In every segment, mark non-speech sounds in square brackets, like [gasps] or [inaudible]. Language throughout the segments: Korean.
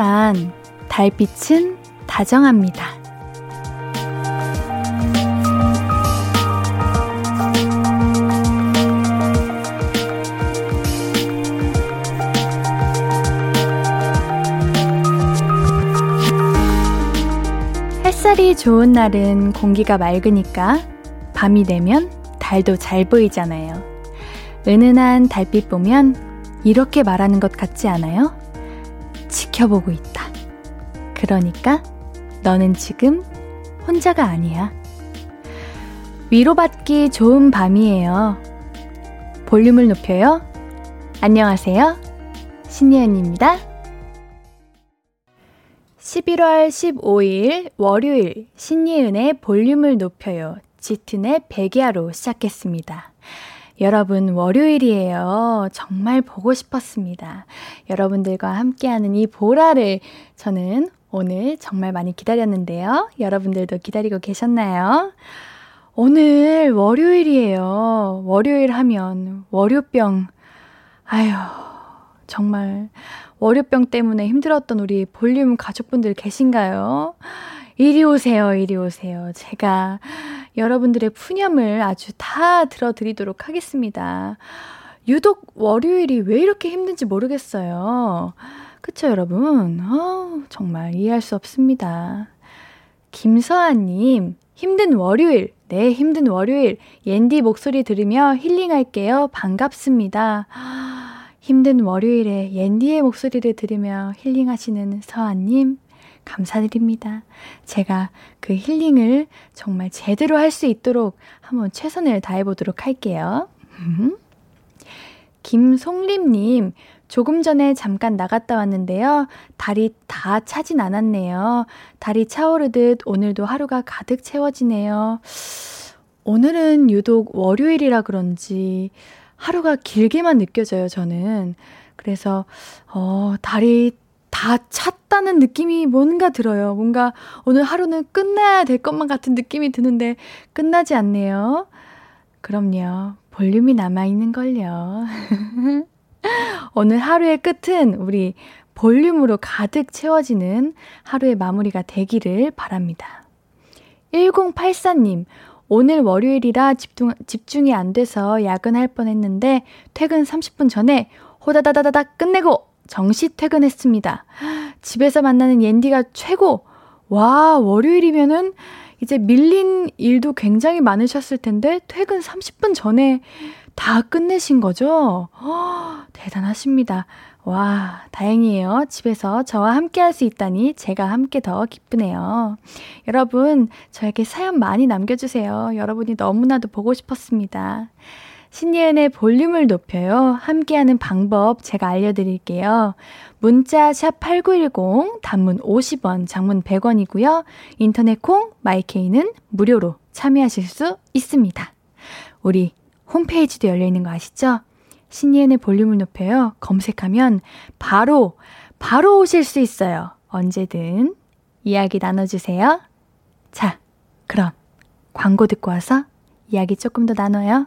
춥지만 달빛은 다정합니다. 햇살이 좋은 날은 공기가 맑으니까 밤이 되면 달도 잘 보이잖아요. 은은한 달빛 보면 이렇게 말하는 것 같지 않아요? 지켜보고 있다. 그러니까 너는 지금 혼자가 아니야. 위로받기 좋은 밤이에요. 볼륨을 높여요. 안녕하세요. 신예은입니다. 11월 15일 월요일 신예은의 볼륨을 높여요. 짙은의 백야로 시작했습니다. 여러분, 월요일이에요. 정말 보고 싶었습니다. 여러분들과 함께하는 이 보라를 저는 오늘 정말 많이 기다렸는데요. 여러분들도 기다리고 계셨나요? 오늘 월요일이에요. 월요일 하면 월요병. 아휴, 정말 월요병 때문에 힘들었던 우리 볼륨 가족분들 계신가요? 이리 오세요, 이리 오세요. 제가 여러분들의 푸념을 아주 다 들어드리도록 하겠습니다. 유독 월요일이 왜 이렇게 힘든지 모르겠어요. 그쵸, 여러분? 어, 정말 이해할 수 없습니다. 김서아님, 힘든 월요일. 네, 힘든 월요일. 옌디 목소리 들으며 힐링할게요. 반갑습니다. 힘든 월요일에 옌디의 목소리를 들으며 힐링하시는 서아님, 감사드립니다. 제가 그 힐링을 정말 제대로 할 수 있도록 한번 최선을 다해 보도록 할게요. 김송림님, 조금 전에 잠깐 나갔다 왔는데요. 달이 다 차진 않았네요. 달이 차오르듯 오늘도 하루가 가득 채워지네요. 오늘은 유독 월요일이라 그런지 하루가 길게만 느껴져요, 저는. 그래서, 어, 달이 다 찼다는 느낌이 뭔가 들어요. 뭔가 오늘 하루는 끝나야 될 것만 같은 느낌이 드는데 끝나지 않네요. 그럼요. 볼륨이 남아있는 걸요. [laughs] 오늘 하루의 끝은 우리 볼륨으로 가득 채워지는 하루의 마무리가 되기를 바랍니다. 1084님, 오늘 월요일이라 집중, 집중이 안 돼서 야근할 뻔 했는데 퇴근 30분 전에 호다다다다닥 끝내고 정시 퇴근했습니다. 집에서 만나는 옌디가 최고! 와, 월요일이면은 이제 밀린 일도 굉장히 많으셨을 텐데 퇴근 30분 전에 다 끝내신 거죠? 허, 대단하십니다. 와, 다행이에요. 집에서 저와 함께 할 수 있다니 제가 함께 더 기쁘네요. 여러분, 저에게 사연 많이 남겨주세요. 여러분이 너무나도 보고 싶었습니다. 신예은의 볼륨을 높여요. 함께하는 방법 제가 알려드릴게요. 문자 샵 8910 단문 50원, 장문 100원이고요. 인터넷 콩, 마이케이는 무료로 참여하실 수 있습니다. 우리 홈페이지도 열려 있는 거 아시죠? 신예은의 볼륨을 높여요. 검색하면 바로, 바로 오실 수 있어요. 언제든 이야기 나눠주세요. 자, 그럼 광고 듣고 와서 이야기 조금 더 나눠요.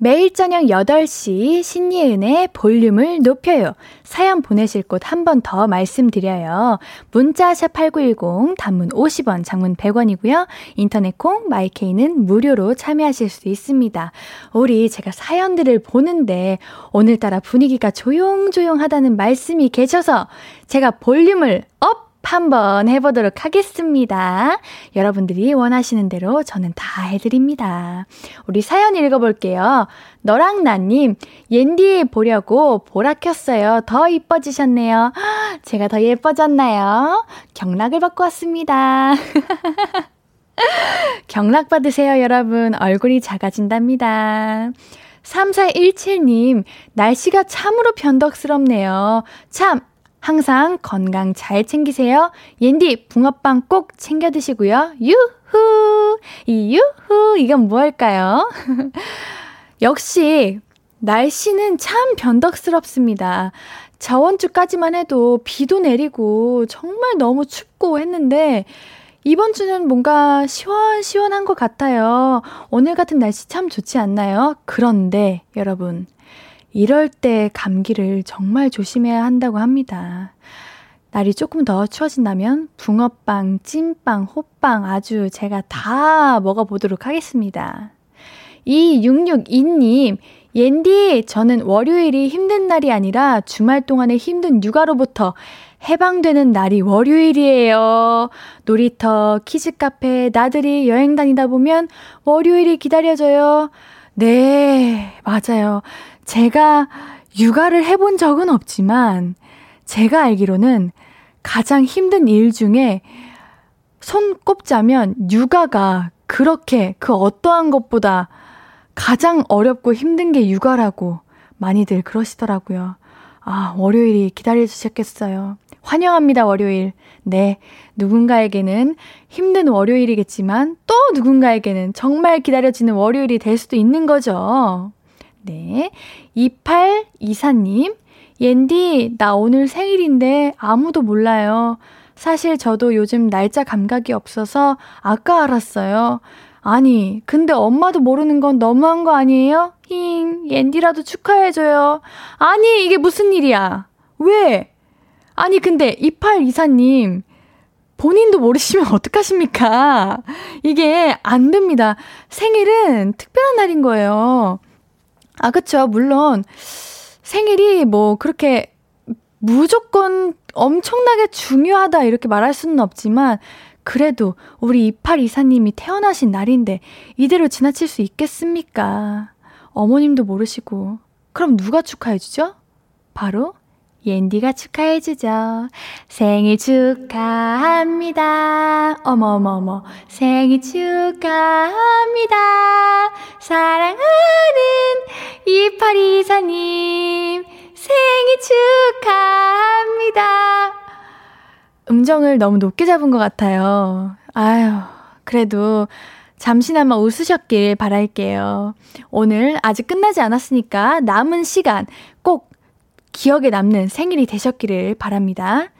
매일 저녁 8시 신예은의 볼륨을 높여요. 사연 보내실 곳 한 번 더 말씀드려요. 문자 샵8910 단문 50원, 장문 100원이고요. 인터넷 콩 마이케이는 무료로 참여하실 수 있습니다. 우리 제가 사연들을 보는데 오늘따라 분위기가 조용조용하다는 말씀이 계셔서 제가 볼륨을 up 한번 해보도록 하겠습니다. 여러분들이 원하시는 대로 저는 다 해드립니다. 우리 사연 읽어볼게요. 너랑 나님, 옌디 보려고 보라 켰어요. 더 이뻐지셨네요. [gasps] 제가 더 예뻐졌나요? 경락을 받고 왔습니다. [laughs] 경락 받으세요, 여러분. 얼굴이 작아진답니다. 3417님, 날씨가 참으로 변덕스럽네요. 참, 항상 건강 잘 챙기세요. 옌디 붕어빵 꼭 챙겨 드시고요. 유후! 이 유후, 이건 무엇일까요? [laughs] 역시, 날씨는 참 변덕스럽습니다. 저번 주까지만 해도 비도 내리고 정말 너무 춥고 했는데, 이번 주는 뭔가 시원시원한 것 같아요. 오늘 같은 날씨 참 좋지 않나요? 그런데, 여러분, 이럴 때 감기를 정말 조심해야 한다고 합니다. 날이 조금 더 추워진다면 붕어빵, 찐빵, 호빵 아주 제가 다 먹어보도록 하겠습니다. 2662님, 옌디, 저는 월요일이 힘든 날이 아니라 주말 동안의 힘든 육아로부터 해방되는 날이 월요일이에요. 놀이터, 키즈카페, 나들이 여행 다니다 보면 월요일이 기다려져요. 네, 맞아요. 제가 육아를 해본 적은 없지만, 제가 알기로는 가장 힘든 일 중에 손 꼽자면 육아가 그렇게 그 어떠한 것보다 가장 어렵고 힘든 게 육아라고 많이들 그러시더라고요. 아, 월요일이 기다려주셨겠어요. 환영합니다, 월요일. 네. 누군가에게는 힘든 월요일이겠지만 또 누군가에게는 정말 기다려지는 월요일이 될 수도 있는 거죠. 네. 2824님, 옌디, 나 오늘 생일인데 아무도 몰라요. 사실 저도 요즘 날짜 감각이 없어서 아까 알았어요. 아니, 근데 엄마도 모르는 건 너무한 거 아니에요? 힝, 옌디라도 축하해줘요. 아니, 이게 무슨 일이야? 왜? 아니, 근데 2824님, 본인도 모르시면 [laughs] 어떡하십니까? 이게 안 됩니다. 생일은 특별한 날인 거예요. 아, 그쵸. 물론, 생일이 뭐 그렇게 무조건 엄청나게 중요하다 이렇게 말할 수는 없지만, 그래도 우리 2824님이 태어나신 날인데 이대로 지나칠 수 있겠습니까? 어머님도 모르시고. 그럼 누가 축하해주죠? 바로 옌디가 축하해주죠. 생일 축하합니다. 어머머머. 생일 축하합니다. 사랑하는 2824님. 생일 축하합니다. 음정을 너무 높게 잡은 것 같아요. 아유, 그래도 잠시나마 웃으셨길 바랄게요. 오늘 아직 끝나지 않았으니까 남은 시간 꼭 기억에 남는 생일이 되셨기를 바랍니다.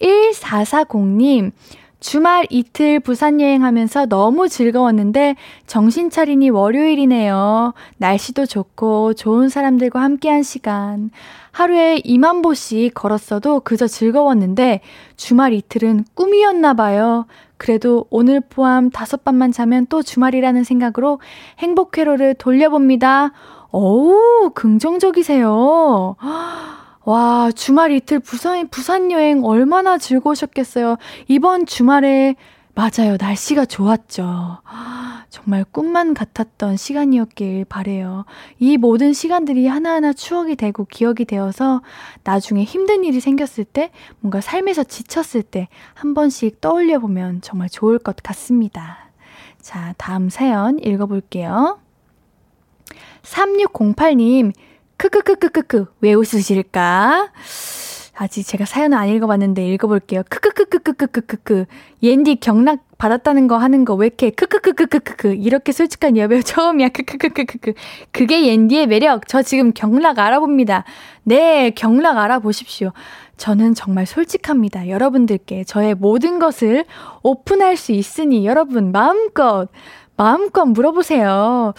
1440님, 주말 이틀 부산 여행하면서 너무 즐거웠는데 정신 차리니 월요일이네요. 날씨도 좋고 좋은 사람들과 함께한 시간. 하루에 2만 보씩 걸었어도 그저 즐거웠는데 주말 이틀은 꿈이었나 봐요. 그래도 오늘 포함 다섯 밤만 자면 또 주말이라는 생각으로 행복 회로를 돌려봅니다. 어우, 긍정적이세요. 와, 주말 이틀 부산, 부산 여행 얼마나 즐거우셨겠어요. 이번 주말에, 맞아요. 날씨가 좋았죠. 정말 꿈만 같았던 시간이었길 바래요. 이 모든 시간들이 하나하나 추억이 되고 기억이 되어서 나중에 힘든 일이 생겼을 때, 뭔가 삶에서 지쳤을 때 한 번씩 떠올려 보면 정말 좋을 것 같습니다. 자, 다음 사연 읽어볼게요. 3608님, 크크크크크크 왜 웃으실까? 아직 제가 사연을 안 읽어봤는데 읽어볼게요. 크크크크크크크크 옌디 경락 받았다는 거 하는 거 왜 이렇게 크크크크크크크 이렇게 솔직한 여배우 처음이야. 크크크크크크 그게 옌디의 매력. 저 지금 경락 알아봅니다. 네, 경락 알아보십시오. 저는 정말 솔직합니다. 여러분들께 저의 모든 것을 오픈할 수 있으니 여러분 마음껏 마음껏 물어보세요.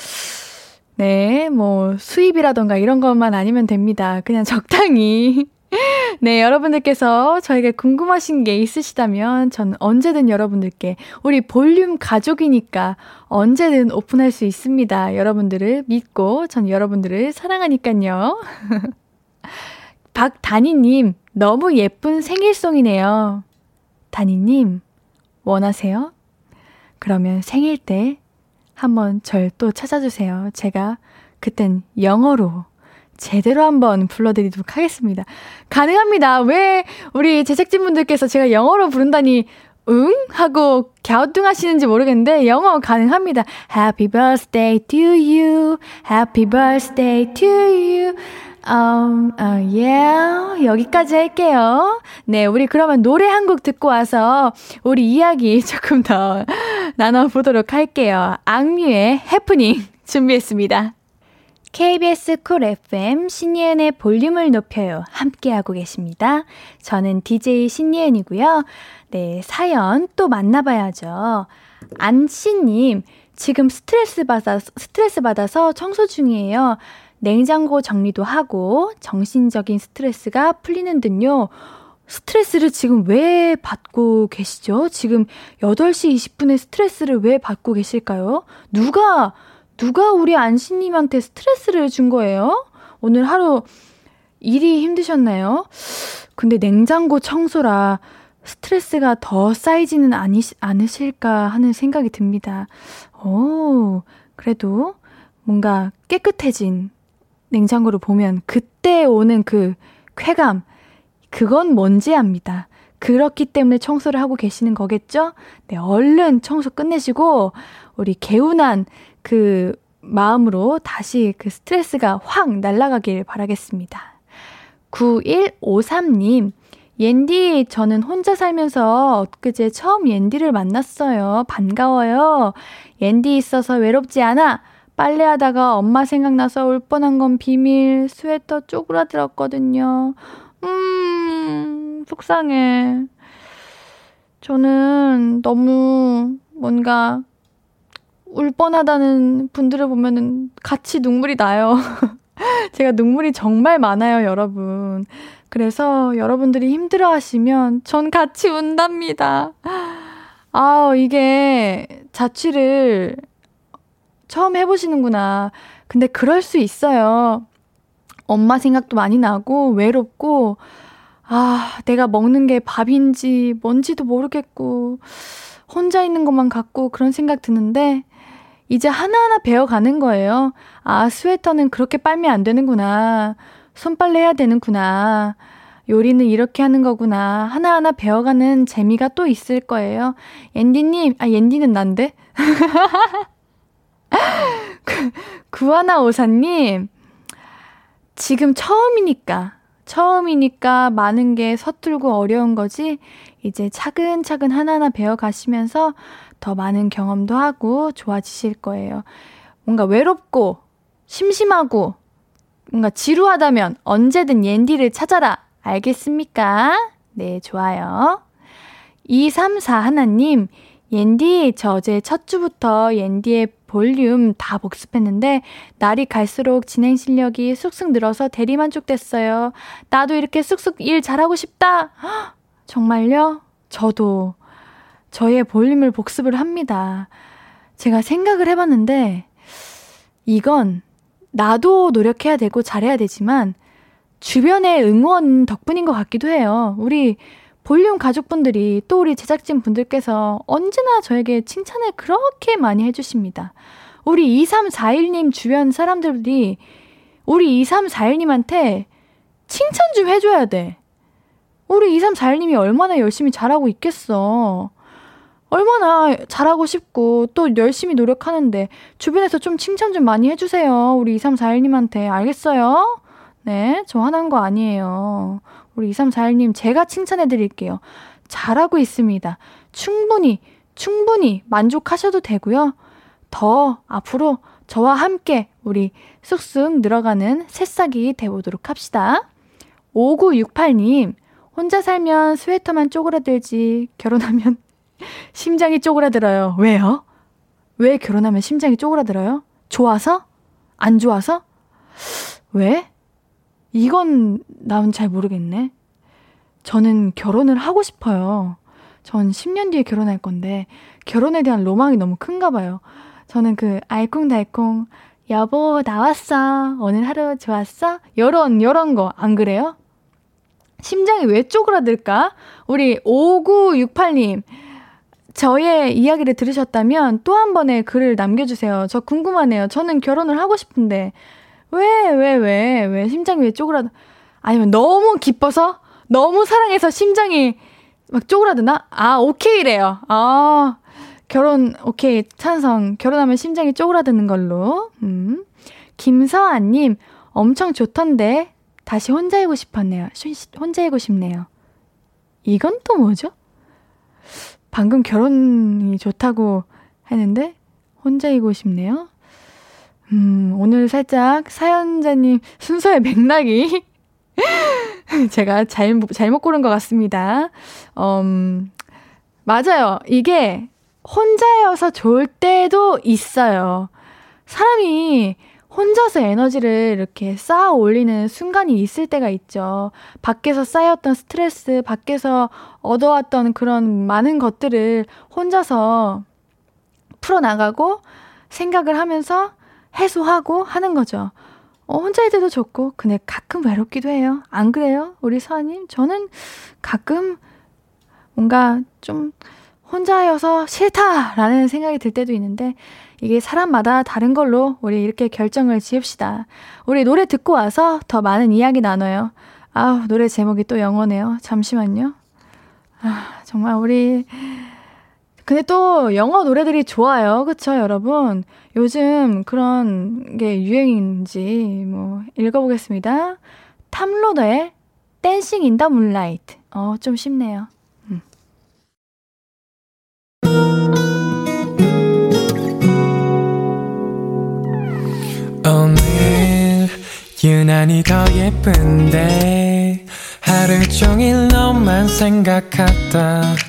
네, 뭐, 수입이라던가 이런 것만 아니면 됩니다. 그냥 적당히. [laughs] 네, 여러분들께서 저에게 궁금하신 게 있으시다면 저는 언제든 여러분들께 우리 볼륨 가족이니까 언제든 오픈할 수 있습니다. 여러분들을 믿고 전 여러분들을 사랑하니깐요. [laughs] 박다니님, 너무 예쁜 생일송이네요. 다니님, 원하세요? 그러면 생일 때 한번 절 또 찾아주세요. 제가 그땐 영어로 제대로 한번 불러드리도록 하겠습니다. 가능합니다. 왜 우리 제작진분들께서 제가 영어로 부른다니 응? 하고 갸우뚱 하시는지 모르겠는데 영어 가능합니다. Happy birthday to you. Happy birthday to you. Um, uh, yeah. 여기까지 할게요. 네, 우리 그러면 노래 한 곡 듣고 와서 우리 이야기 [laughs] 조금 더 나눠보도록 할게요. 악뮤의 해프닝 준비했습니다. KBS 쿨 FM 신예은의 볼륨을 높여요. 함께하고 계십니다. 저는 DJ 신예은이고요. 네, 사연 또 만나봐야죠. 안씨님, 지금 스트레스 받아, 스트레스 받아서 청소 중이에요. 냉장고 정리도 하고 정신적인 스트레스가 풀리는 듯요. 스트레스를 지금 왜 받고 계시죠? 지금 8시 20분에 스트레스를 왜 받고 계실까요? 누가, 누가 우리 안씨님한테 스트레스를 준 거예요? 오늘 하루 일이 힘드셨나요? 근데 냉장고 청소라 스트레스가 더 쌓이지는 아니, 않으실까 하는 생각이 듭니다. 오, 그래도 뭔가 깨끗해진 냉장고를 보면 그때 오는 그 쾌감, 그건 뭔지 압니다. 그렇기 때문에 청소를 하고 계시는 거겠죠? 네, 얼른 청소 끝내시고, 우리 개운한 그 마음으로 다시 그 스트레스가 확 날아가길 바라겠습니다. 9153님, 옌디, 저는 혼자 살면서 엊그제 처음 옌디를 만났어요. 반가워요. 옌디 있어서 외롭지 않아. 빨래하다가 엄마 생각나서 울 뻔한 건 비밀. 스웨터 쪼그라들었거든요. 음, 속상해. 저는 너무 뭔가 울 뻔하다는 분들을 보면은 같이 눈물이 나요. [laughs] 제가 눈물이 정말 많아요, 여러분. 그래서 여러분들이 힘들어 하시면 전 같이 운답니다. 아, 이게 자취를 처음 해보시는구나. 근데 그럴 수 있어요. 엄마 생각도 많이 나고, 외롭고, 아, 내가 먹는 게 밥인지 뭔지도 모르겠고, 혼자 있는 것만 같고 그런 생각 드는데, 이제 하나하나 배워가는 거예요. 아, 스웨터는 그렇게 빨면 안 되는구나. 손빨래 해야 되는구나. 요리는 이렇게 하는 거구나. 하나하나 배워가는 재미가 또 있을 거예요. 옌디님, 아, 옌디는 난데? [laughs] [gasps] 구하나 오사님, 지금 처음이니까, 처음이니까 많은 게 서툴고 어려운 거지, 이제 차근차근 하나하나 배워가시면서 더 많은 경험도 하고 좋아지실 거예요. 뭔가 외롭고, 심심하고, 뭔가 지루하다면 언제든 옌디를 찾아라. 알겠습니까? 네, 좋아요. 234 하나님, 옌디, 저 어제 첫 주부터 옌디의 볼륨 다 복습했는데, 날이 갈수록 진행 실력이 쑥쑥 늘어서 대리만족됐어요. 나도 이렇게 쑥쑥 일 잘하고 싶다! [gasps] 정말요? 저도 저의 볼륨을 복습을 합니다. 제가 생각을 해봤는데, 이건 나도 노력해야 되고 잘해야 되지만 주변의 응원 덕분인 것 같기도 해요. 우리 볼륨 가족분들이 또 우리 제작진 분들께서 언제나 저에게 칭찬을 그렇게 많이 해주십니다. 우리 2341님 주변 사람들이 우리 2341님한테 칭찬 좀 해줘야 돼. 우리 2341님이 얼마나 열심히 잘하고 있겠어. 얼마나 잘하고 싶고 또 열심히 노력하는데 주변에서 좀 칭찬 좀 많이 해주세요. 우리 2341님한테. 알겠어요? 네, 저 화난 거 아니에요. 우리 2341님 제가 칭찬해 드릴게요. 잘하고 있습니다. 충분히, 충분히 만족하셔도 되고요. 더 앞으로 저와 함께 우리 쑥쑥 늘어가는 새싹이 돼보도록 합시다. 5968님, 혼자 살면 스웨터만 쪼그라들지, 결혼하면 [laughs] 심장이 쪼그라들어요. 왜요? 왜 결혼하면 심장이 쪼그라들어요? 좋아서? 안 좋아서? 왜? 이건 난 잘 모르겠네. 저는 결혼을 하고 싶어요. 전 10년 뒤에 결혼할 건데 결혼에 대한 로망이 너무 큰가 봐요. 저는 그 알콩달콩 여보 나왔어. 오늘 하루 좋았어? 요런 요런 거 안 그래요? 심장이 왜 쪼그라들까? 우리 5968님 저의 이야기를 들으셨다면 또 한 번의 글을 남겨주세요. 저 궁금하네요. 저는 결혼을 하고 싶은데 왜, 왜, 왜, 왜 심장이 왜 쪼그라드? 아니면 너무 기뻐서? 너무 사랑해서 심장이 막 쪼그라드나? 아, 오케이래요. 아, 결혼, 오케이, 찬성. 결혼하면 심장이 쪼그라드는 걸로. 음. 김서아님, 엄청 좋던데, 다시 혼자이고 싶었네요. 혼자이고 싶네요. 이건 또 뭐죠? 방금 결혼이 좋다고 했는데, 혼자이고 싶네요. 음, 오늘 살짝 사연자님 순서의 맥락이 [laughs] 제가 잘못, 잘못 고른 것 같습니다. 음, 맞아요. 이게 혼자여서 좋을 때도 있어요. 사람이 혼자서 에너지를 이렇게 쌓아 올리는 순간이 있을 때가 있죠. 밖에서 쌓였던 스트레스, 밖에서 얻어왔던 그런 많은 것들을 혼자서 풀어나가고 생각을 하면서 해소하고 하는 거죠. 어, 혼자일 때도 좋고, 근데 가끔 외롭기도 해요. 안 그래요? 우리 서아님? 저는 가끔 뭔가 좀 혼자여서 싫다라는 생각이 들 때도 있는데, 이게 사람마다 다른 걸로 우리 이렇게 결정을 지읍시다. 우리 노래 듣고 와서 더 많은 이야기 나눠요. 아우, 노래 제목이 또 영어네요. 잠시만요. 아, 정말 우리 근데 또 영어 노래들이 좋아요. 그쵸, 여러분? 요즘 그런 게 유행인지 뭐 읽어보겠습니다. 탐로더의 댄싱 인 더 문라이트. 어, 좀 쉽네요. 음. 오늘 유난히 더 예쁜데 하루 종일 너만 생각하다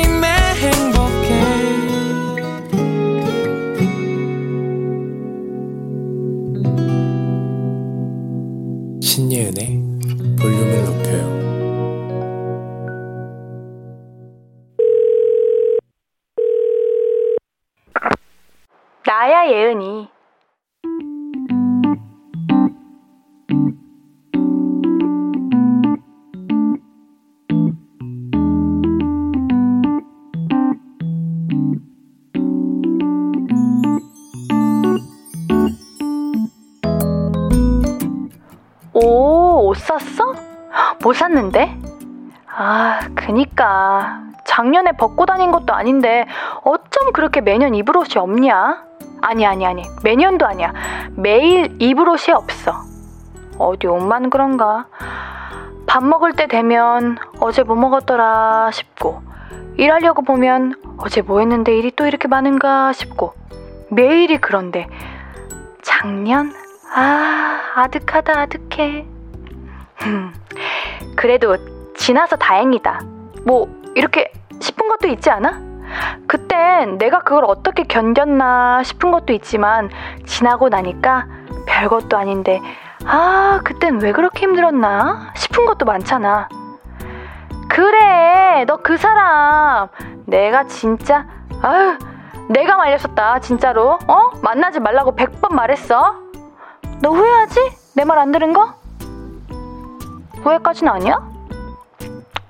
나야 예은이. 샀어? [gasps] 뭐 샀는데? 아, 그니까. 작년에 벗고 다닌 것도 아닌데 어쩜 그렇게 매년 입을 옷이 없냐? 아니, 아니, 아니. 매년도 아니야. 매일 입을 옷이 없어. 어디 옷만 그런가? 밥 먹을 때 되면 어제 뭐 먹었더라 싶고, 일하려고 보면 어제 뭐 했는데 일이 또 이렇게 많은가 싶고, 매일이 그런데, 작년? 아, 아득하다, 아득해. 그래도 지나서 다행이다. 뭐, 이렇게 싶은 것도 있지 않아? 그땐 내가 그걸 어떻게 견뎠나 싶은 것도 있지만, 지나고 나니까 별것도 아닌데, 아, 그땐 왜 그렇게 힘들었나 싶은 것도 많잖아. 그래, 너 그 사람. 내가 진짜, 아유, 내가 말렸었다, 진짜로. 어? 만나지 말라고 100번 말했어. 너 후회하지? 내 말 안 들은 거? 후회까지는 아니야?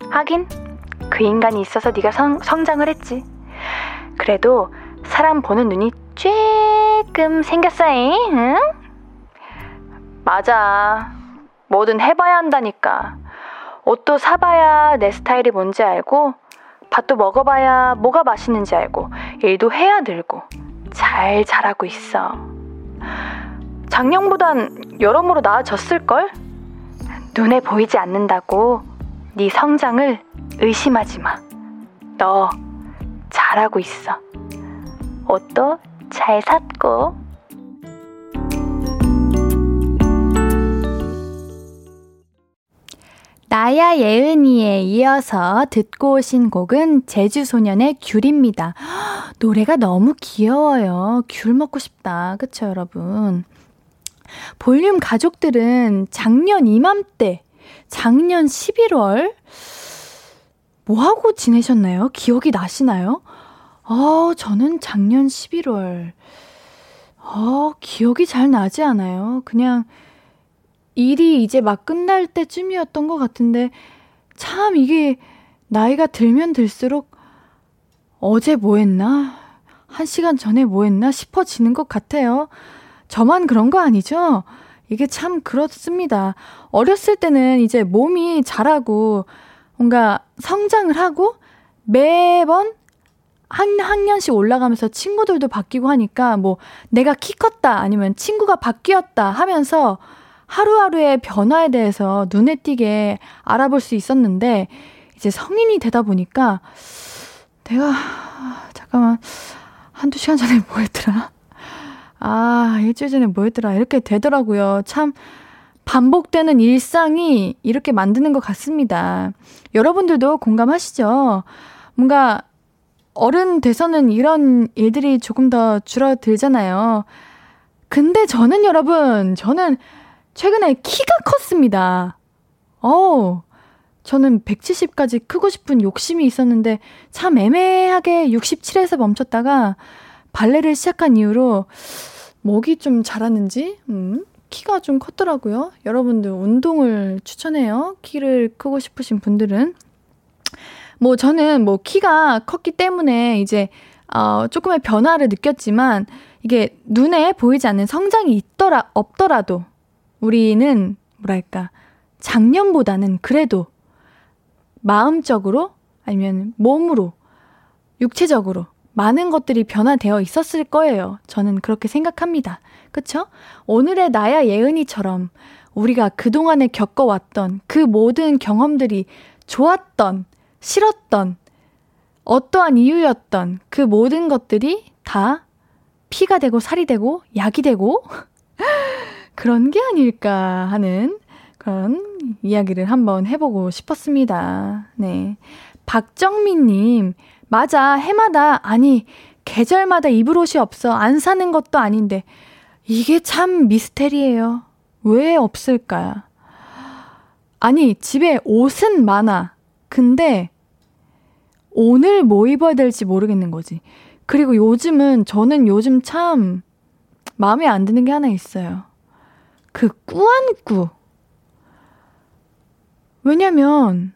하긴 그 인간이 있어서 네가 성, 성장을 했지. 그래도 사람 보는 눈이 쬐끔 생겼어잉, 응? 맞아. 뭐든 해봐야 한다니까. 옷도 사봐야 내 스타일이 뭔지 알고, 밥도 먹어봐야 뭐가 맛있는지 알고, 일도 해야 늘고, 잘 자라고 있어. 작년보단 여러모로 나아졌을걸? 눈에 보이지 않는다고 네 성장을 의심하지 마. 너 잘하고 있어. 옷도 잘 샀고. 나야 예은이에 이어서 듣고 오신 곡은 제주소년의 귤입니다. [gasps] 노래가 너무 귀여워요. 귤 먹고 싶다. 그쵸, 여러분? 볼륨 가족들은 작년 이맘때, 작년 11월, 뭐 하고 지내셨나요? 기억이 나시나요? 어, 저는 작년 11월, 어, 기억이 잘 나지 않아요. 그냥 일이 이제 막 끝날 때쯤이었던 것 같은데, 참 이게 나이가 들면 들수록 어제 뭐 했나? 한 시간 전에 뭐 했나 싶어지는 것 같아요. 저만 그런 거 아니죠? 이게 참 그렇습니다. 어렸을 때는 이제 몸이 자라고 뭔가 성장을 하고 매번 한 학년씩 올라가면서 친구들도 바뀌고 하니까 뭐 내가 키 컸다 아니면 친구가 바뀌었다 하면서 하루하루의 변화에 대해서 눈에 띄게 알아볼 수 있었는데 이제 성인이 되다 보니까 내가 잠깐만 한두 시간 전에 뭐 했더라? 아, 일주일 전에 뭐 했더라? 이렇게 되더라고요. 참 반복되는 일상이 이렇게 만드는 것 같습니다. 여러분들도 공감하시죠? 뭔가 어른 돼서는 이런 일들이 조금 더 줄어들잖아요. 근데 저는 여러분, 저는 최근에 키가 컸습니다. 어 저는 170까지 크고 싶은 욕심이 있었는데 참 애매하게 67에서 멈췄다가 발레를 시작한 이후로 목이 좀 자랐는지, 음, 키가 좀 컸더라고요. 여러분들 운동을 추천해요. 키를 크고 싶으신 분들은. 뭐 저는 뭐 키가 컸기 때문에 이제 어, 조금의 변화를 느꼈지만 이게 눈에 보이지 않는 성장이 있더라, 없더라도 우리는 뭐랄까, 작년보다는 그래도 마음적으로 아니면 몸으로, 육체적으로 많은 것들이 변화되어 있었을 거예요. 저는 그렇게 생각합니다. 그쵸? 오늘의 나야 예은이처럼 우리가 그동안에 겪어왔던 그 모든 경험들이 좋았던, 싫었던, 어떠한 이유였던 그 모든 것들이 다 피가 되고 살이 되고 약이 되고 [laughs] 그런 게 아닐까 하는 그런 이야기를 한번 해보고 싶었습니다. 네. 박정민님, 맞아. 해마다, 아니, 계절마다 입을 옷이 없어. 안 사는 것도 아닌데. 이게 참 미스테리예요. 왜 없을까? 아니, 집에 옷은 많아. 근데, 오늘 뭐 입어야 될지 모르겠는 거지. 그리고 요즘은, 저는 요즘 참, 마음에 안 드는 게 하나 있어요. 그 꾸안꾸. 왜냐면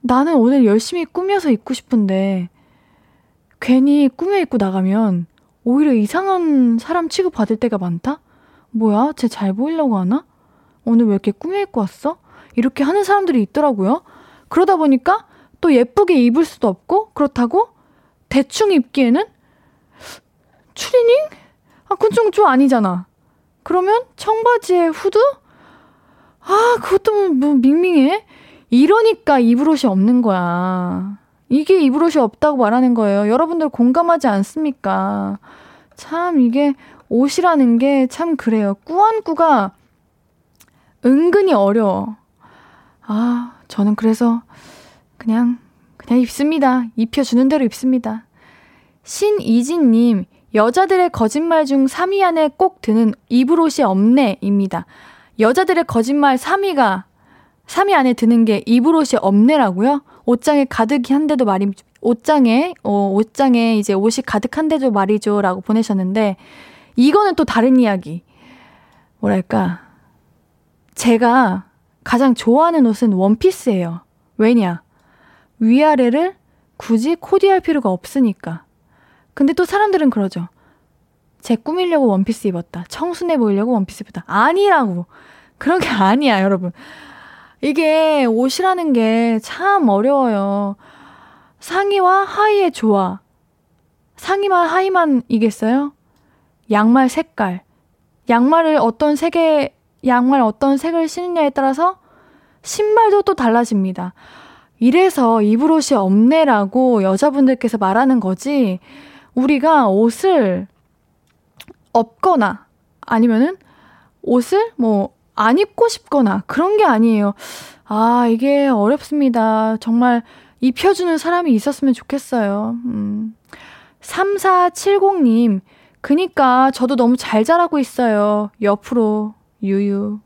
나는 오늘 열심히 꾸며서 입고 싶은데 괜히 꾸며 입고 나가면 오히려 이상한 사람 취급 받을 때가 많다? 뭐야? 쟤 잘 보이려고 하나? 오늘 왜 이렇게 꾸며 입고 왔어? 이렇게 하는 사람들이 있더라고요. 그러다 보니까 또 예쁘게 입을 수도 없고 그렇다고 대충 입기에는 추리닝? 아, 그건 좀, 좀 아니잖아. 그러면 청바지에 후드? 아, 그것도 뭐 밍밍해? 이러니까 입을 옷이 없는 거야. 이게 입을 옷이 없다고 말하는 거예요. 여러분들 공감하지 않습니까? 참, 이게 옷이라는 게 참 그래요. 꾸안꾸가 은근히 어려워. 아, 저는 그래서 그냥, 그냥 입습니다. 입혀주는 대로 입습니다. 신이진님, 여자들의 거짓말 중 3위 안에 꼭 드는 입을 옷이 없네입니다. 여자들의 거짓말 3위가 3위 안에 드는 게 입을 옷이 없네라고요? 옷장에 가득히 한데도 말이 옷장에 어 옷장에 이제 옷이 가득한데도 말이죠라고 보내셨는데 이거는 또 다른 이야기. 뭐랄까? 제가 가장 좋아하는 옷은 원피스예요. 왜냐? 위아래를 굳이 코디할 필요가 없으니까. 근데 또 사람들은 그러죠. 제 꾸미려고 원피스 입었다. 청순해 보이려고 원피스 입었다. 아니라고. 그런 게 아니야, 여러분. 이게 옷이라는 게 참 어려워요. 상의와 하의의 조화. 상의만 하의만 이겠어요? 양말 색깔. 양말을 어떤 색의, 양말 어떤 색을 신느냐에 따라서 신발도 또 달라집니다. 이래서 입을 옷이 없네라고 여자분들께서 말하는 거지. 우리가 옷을 없거나 아니면은 옷을 뭐 안 입고 싶거나 그런 게 아니에요. 아, 이게 어렵습니다. 정말 입혀주는 사람이 있었으면 좋겠어요. 음. 3470님, 그니까 저도 너무 잘 자라고 있어요. 옆으로, 유유.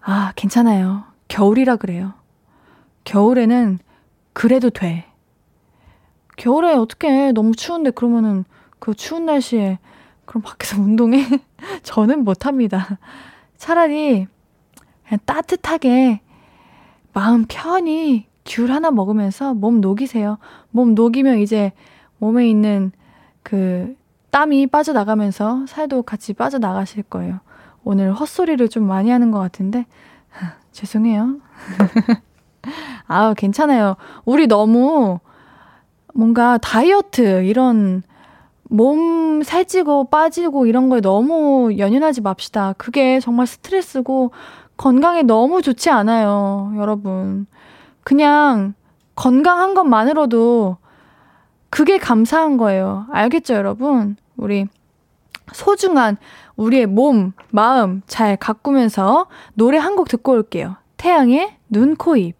아, 괜찮아요. 겨울이라 그래요. 겨울에는 그래도 돼. 겨울에 어떻게 너무 추운데 그러면은 그 추운 날씨에 그럼 밖에서 [laughs] 운동해? 저는 못합니다. 차라리 그냥 따뜻하게 마음 편히 귤 하나 먹으면서 몸 녹이세요. 몸 녹이면 이제 몸에 있는 그 땀이 빠져나가면서 살도 같이 빠져나가실 거예요. 오늘 헛소리를 좀 많이 하는 것 같은데, [laughs] 죄송해요. [laughs] 아우, 괜찮아요. 우리 너무 뭔가 다이어트, 이런 몸 살찌고 빠지고 이런 거에 너무 연연하지 맙시다. 그게 정말 스트레스고 건강에 너무 좋지 않아요, 여러분. 그냥 건강한 것만으로도 그게 감사한 거예요. 알겠죠, 여러분? 우리 소중한 우리의 몸, 마음 잘 가꾸면서 노래 한 곡 듣고 올게요. 태양의 눈, 코, 입.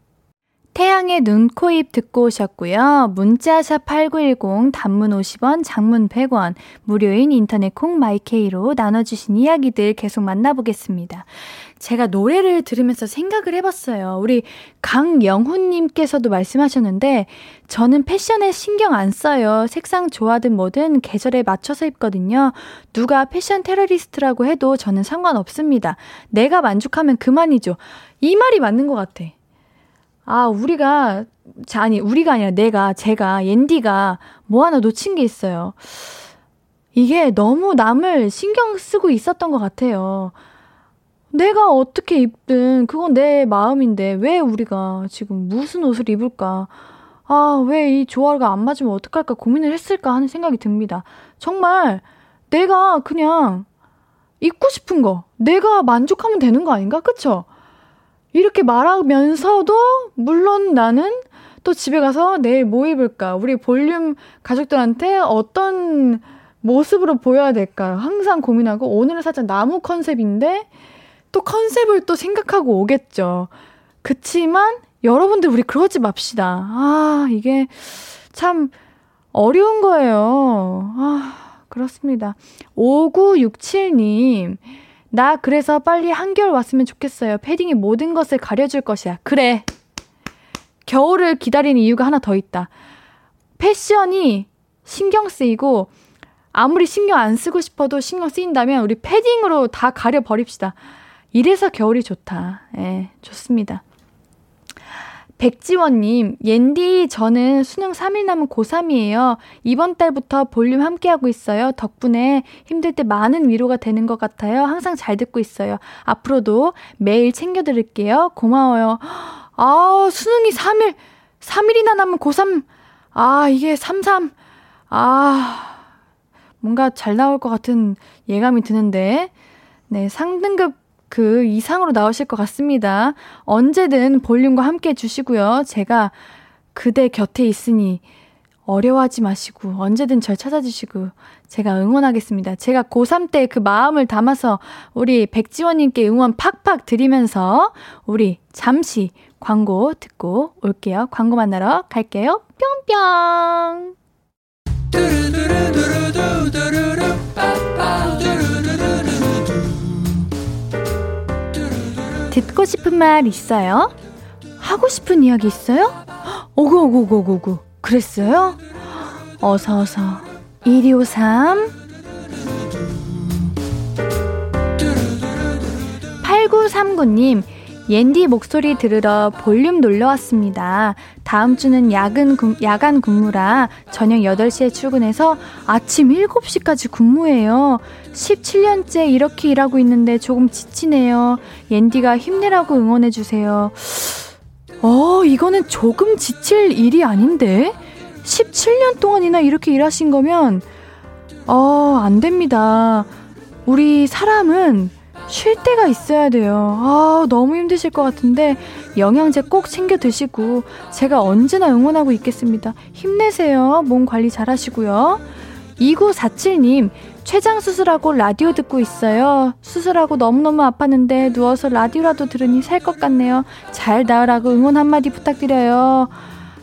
태양의 눈, 코, 입 듣고 오셨고요. 문자샵 8910, 단문 50원, 장문 100원, 무료인 인터넷 콩 마이케이로 나눠주신 이야기들 계속 만나보겠습니다. 제가 노래를 들으면서 생각을 해봤어요. 우리 강영훈님께서도 말씀하셨는데, 저는 패션에 신경 안 써요. 색상 조화든 뭐든 계절에 맞춰서 입거든요. 누가 패션 테러리스트라고 해도 저는 상관없습니다. 내가 만족하면 그만이죠. 이 말이 맞는 것 같아. 아, 우리가, 자, 아니, 우리가 아니라 내가, 제가, 옌디가 뭐 하나 놓친 게 있어요. 이게 너무 남을 신경 쓰고 있었던 것 같아요. 내가 어떻게 입든 그건 내 마음인데 왜 우리가 지금 무슨 옷을 입을까? 아, 왜 이 조화가 안 맞으면 어떡할까 고민을 했을까 하는 생각이 듭니다. 정말 내가 그냥 입고 싶은 거, 내가 만족하면 되는 거 아닌가? 그쵸? 이렇게 말하면서도 물론 나는 또 집에 가서 내일 뭐 입을까? 우리 볼륨 가족들한테 어떤 모습으로 보여야 될까? 항상 고민하고 오늘은 살짝 나무 컨셉인데 또 컨셉을 또 생각하고 오겠죠. 그치만 여러분들 우리 그러지 맙시다. 아, 이게 참 어려운 거예요. 아, 그렇습니다. 5967님. 나 그래서 빨리 한겨울 왔으면 좋겠어요. 패딩이 모든 것을 가려줄 것이야. 그래. 겨울을 기다리는 이유가 하나 더 있다. 패션이 신경 쓰이고 아무리 신경 안 쓰고 싶어도 신경 쓰인다면 우리 패딩으로 다 가려 버립시다. 이래서 겨울이 좋다. 예, 좋습니다. 백지원님, 옌디, 저는 수능 3일 남은 고3이에요. 이번 달부터 볼륨 함께하고 있어요. 덕분에 힘들 때 많은 위로가 되는 것 같아요. 항상 잘 듣고 있어요. 앞으로도 매일 챙겨드릴게요. 고마워요. 아, 수능이 3일, 3일이나 남은 고3. 아, 이게 33. 아, 뭔가 잘 나올 것 같은 예감이 드는데. 네, 상등급 그 이상으로 나오실 것 같습니다. 언제든 볼륨과 함께 해주시고요. 제가 그대 곁에 있으니 어려워하지 마시고 언제든 절 찾아주시고 제가 응원하겠습니다. 제가 고3 때 그 마음을 담아서 우리 백지원님께 응원 팍팍 드리면서 우리 잠시 광고 듣고 올게요. 광고 만나러 갈게요. 뿅뿅! 듣고 싶은 말 있어요? 하고 싶은 이야기 있어요? 오구오구오구오구 그랬어요? 어서어서 1253 8939님 옌디 목소리 들으러 볼륨 놀러 왔습니다. 다음 주는 야근, 야간 근무라 저녁 8시에 출근해서 아침 7시까지 근무해요. 17년째 이렇게 일하고 있는데 조금 지치네요. 옌디가 힘내라고 응원해주세요. 어, 이거는 조금 지칠 일이 아닌데? 17년 동안이나 이렇게 일하신 거면, 어, 안 됩니다. 우리 사람은 쉴 때가 있어야 돼요. 아, 너무 힘드실 것 같은데 영양제 꼭 챙겨 드시고 제가 언제나 응원하고 있겠습니다. 힘내세요. 몸 관리 잘 하시고요. 2947님, 췌장 수술하고 라디오 듣고 있어요. 수술하고 너무너무 아팠는데 누워서 라디오라도 들으니 살 것 같네요. 잘 나으라고 응원 한마디 부탁드려요.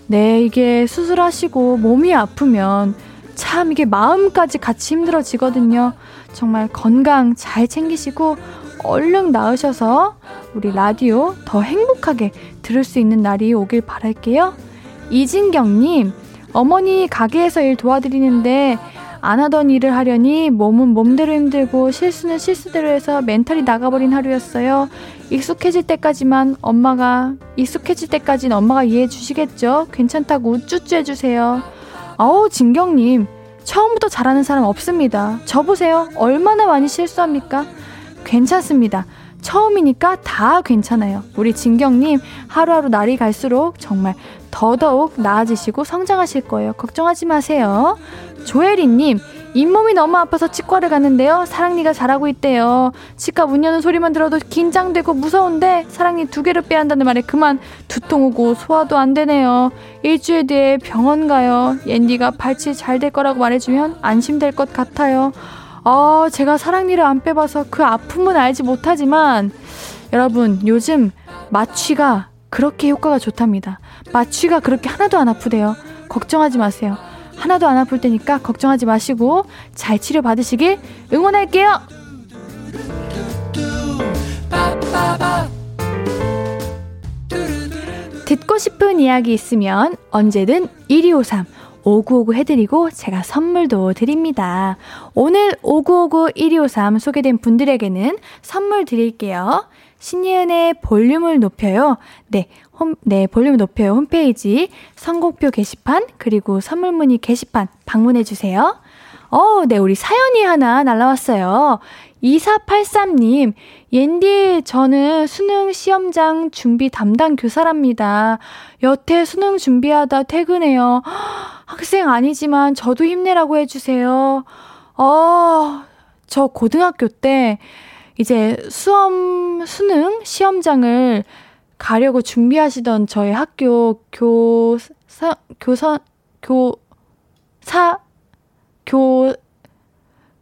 네, 이게 수술하시고 몸이 아프면 참 이게 마음까지 같이 힘들어지거든요. 정말 건강 잘 챙기시고 얼른 나으셔서 우리 라디오 더 행복하게 들을 수 있는 날이 오길 바랄게요. 이진경님, 어머니 가게에서 일 도와드리는데 안 하던 일을 하려니 몸은 몸대로 힘들고 실수는 실수대로 해서 멘탈이 나가버린 하루였어요. 익숙해질 때까지만 엄마가, 익숙해질 때까진 엄마가 이해해 주시겠죠? 괜찮다고 쭈쭈 해주세요. 아우, 진경님. 처음부터 잘하는 사람 없습니다. 저 보세요. 얼마나 많이 실수합니까? 괜찮습니다. 처음이니까 다 괜찮아요. 우리 진경님, 하루하루 날이 갈수록 정말 더더욱 나아지시고 성장하실 거예요. 걱정하지 마세요. 조혜리님, 잇몸이 너무 아파서 치과를 갔는데요. 사랑니가 자라고 있대요. 치과 문 여는 소리만 들어도 긴장되고 무서운데 사랑니 두 개를 빼야 한다는 말에 그만 두통 오고 소화도 안 되네요. 일주일 뒤에 병원 가요. 옌디가 발치 잘 될 거라고 말해주면 안심될 것 같아요. 어, 제가 사랑니를 안 빼봐서 그 아픔은 알지 못하지만 여러분 요즘 마취가 그렇게 효과가 좋답니다. 마취가 그렇게 하나도 안 아프대요. 걱정하지 마세요. 하나도 안 아플 테니까 걱정하지 마시고 잘 치료 받으시길 응원할게요. 듣고 싶은 이야기 있으면 언제든 1253 5959 해드리고 제가 선물도 드립니다. 오늘 5959 1253 소개된 분들에게는 선물 드릴게요. 신예은의 볼륨을 높여요. 네, 홈, 네, 볼륨을 높여요. 홈페이지 선곡표 게시판 그리고 선물 문의 게시판 방문해 주세요. 어, 네, 우리 사연이 하나 날라왔어요. 2483님, 옌디, 저는 수능 시험장 준비 담당 교사랍니다. 여태 수능 준비하다 퇴근해요. 학생 아니지만 저도 힘내라고 해주세요. 어, 저 고등학교 때 이제 수험, 수능 시험장을 가려고 준비하시던 저희 학교 교사, 교사, 교사, 교,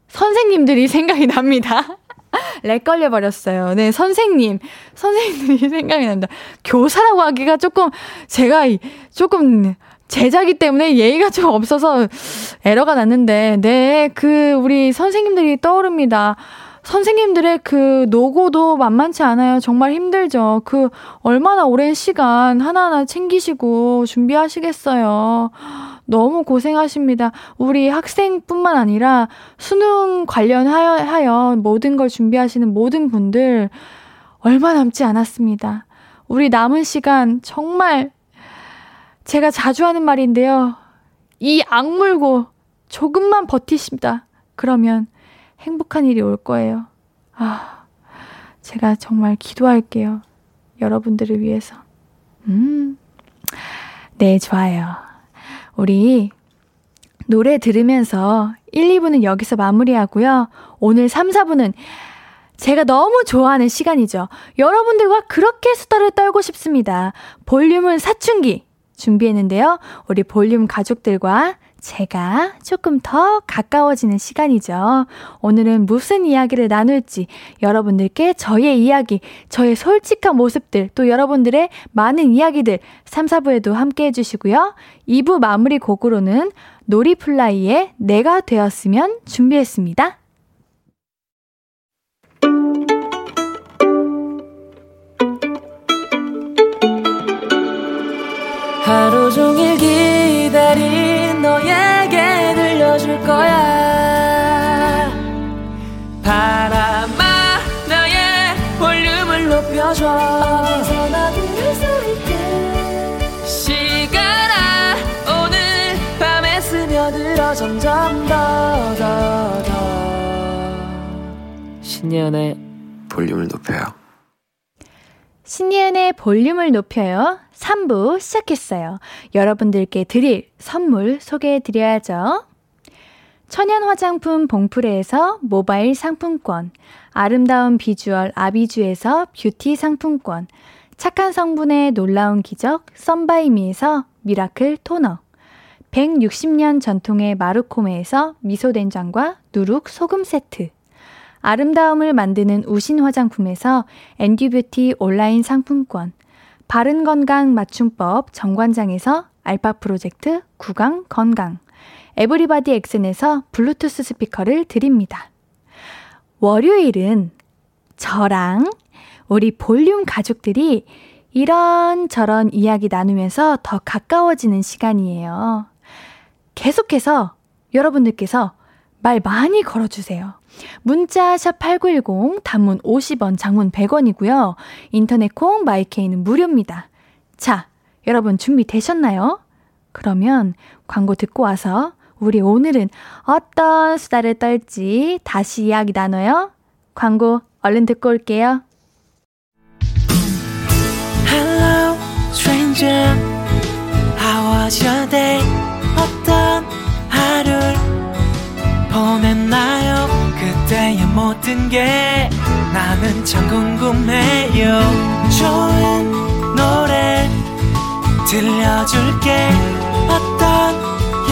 선생님들이 생각이 납니다. [laughs] 렉 걸려버렸어요. 네, 선생님. 선생님들이 생각이 납니다. 교사라고 하기가 조금, 제가 조금 제자기 때문에 예의가 좀 없어서 에러가 났는데, 네, 그, 우리 선생님들이 떠오릅니다. 선생님들의 그 노고도 만만치 않아요. 정말 힘들죠. 그 얼마나 오랜 시간 하나하나 챙기시고 준비하시겠어요. 너무 고생하십니다. 우리 학생뿐만 아니라 수능 관련하여 하여 모든 걸 준비하시는 모든 분들 얼마 남지 않았습니다. 우리 남은 시간 정말 제가 자주 하는 말인데요. 이 악물고 조금만 버티십니다. 그러면 행복한 일이 올 거예요. 아, 제가 정말 기도할게요. 여러분들을 위해서. 음, 네, 좋아요. 우리 노래 들으면서 1, 2부는 여기서 마무리하고요. 오늘 3, 4부는 제가 너무 좋아하는 시간이죠. 여러분들과 그렇게 수다를 떨고 싶습니다. 볼륨은 사춘기 준비했는데요. 우리 볼륨 가족들과 제가 조금 더 가까워지는 시간이죠. 오늘은 무슨 이야기를 나눌지 여러분들께 저의 이야기, 저의 솔직한 모습들, 또 여러분들의 많은 이야기들 3, 4부에도 함께 해주시고요. 2부 마무리 곡으로는 놀이플라이의 내가 되었으면 준비했습니다. 하루 종일 기 높여줘. 어디서나 들을 수 있게. 시간아 오늘 밤에 스며들어 점점 더 더 더. 신예은의 볼륨을 높여요. 신예은의 볼륨을 높여요. 3부 시작했어요. 여러분들께 드릴 선물 소개해 드려야죠. 천연 화장품 봉프레에서 모바일 상품권, 아름다운 비주얼 아비주에서 뷰티 상품권, 착한 성분의 놀라운 기적 썬바이미에서 미라클 토너, 160년 전통의 마루코메에서 미소된장과 누룩 소금 세트, 아름다움을 만드는 우신 화장품에서 앤듀뷰티 온라인 상품권, 바른 건강 맞춤법 정관장에서 알파 프로젝트 구강 건강 에브리바디 엑센에서 블루투스 스피커를 드립니다. 월요일은 저랑 우리 볼륨 가족들이 이런저런 이야기 나누면서 더 가까워지는 시간이에요. 계속해서 여러분들께서 말 많이 걸어주세요. 문자 샵 8910 단문 50원, 장문 100원이고요. 인터넷 콩 마이케이는 무료입니다. 자, 여러분 준비되셨나요? 그러면 광고 듣고 와서 우리 오늘은 어떤 수다를 떨지 다시 이야기 나눠요. 광고 얼른 듣고 올게요. Hello, stranger. How was your day? 어떤 하루를 보냈나요? 그때의 모든 게 나는 참 궁금해요. 좋은 노래 들려줄게. 어떤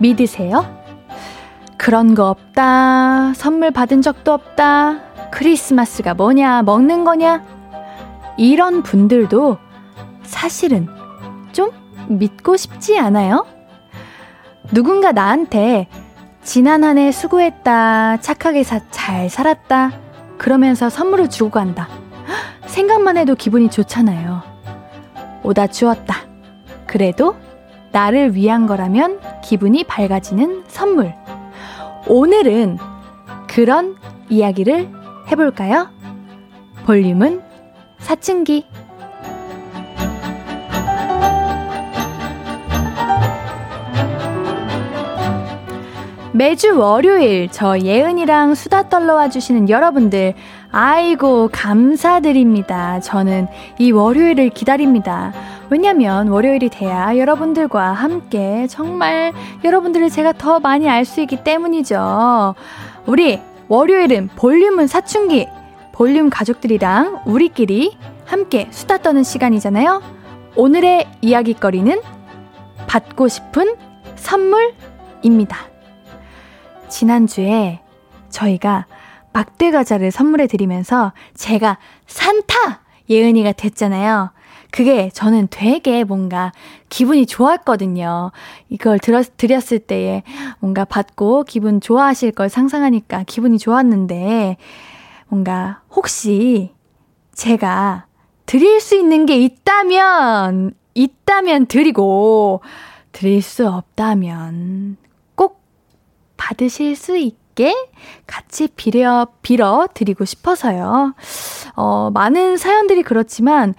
믿으세요? 그런 거 없다. 선물 받은 적도 없다. 크리스마스가 뭐냐, 먹는 거냐? 이런 분들도 사실은 좀 믿고 싶지 않아요? 누군가 나한테 지난 한 해 수고했다, 착하게 사, 잘 살았다, 그러면서 선물을 주고 간다. 생각만 해도 기분이 좋잖아요. 오다 주었다. 그래도 나를 위한 거라면 기분이 밝아지는 선물. 오늘은 그런 이야기를 해볼까요? 볼륨은 사춘기. 매주 월요일 저 예은이랑 수다 떨러와 주시는 여러분들 아이고 감사드립니다. 저는 이 월요일을 기다립니다. 왜냐면 월요일이 돼야 여러분들과 함께 정말 여러분들을 제가 더 많이 알 수 있기 때문이죠. 우리 월요일은 볼륨은 사춘기 볼륨 가족들이랑 우리끼리 함께 수다 떠는 시간이잖아요. 오늘의 이야기거리는 받고 싶은 선물입니다. 지난주에 저희가 막대 과자를 선물해 드리면서 제가 산타 예은이가 됐잖아요. 그게 저는 되게 뭔가 기분이 좋았거든요. 이걸 들었, 드렸을 때에 뭔가 받고 기분 좋아하실 걸 상상하니까 기분이 좋았는데 뭔가 혹시 제가 드릴 수 있는 게 있다면, 있다면 드리고, 드릴 수 없다면 꼭 받으실 수 있게 같이 빌어, 빌어 드리고 싶어서요. 어, 많은 사연들이 그렇지만,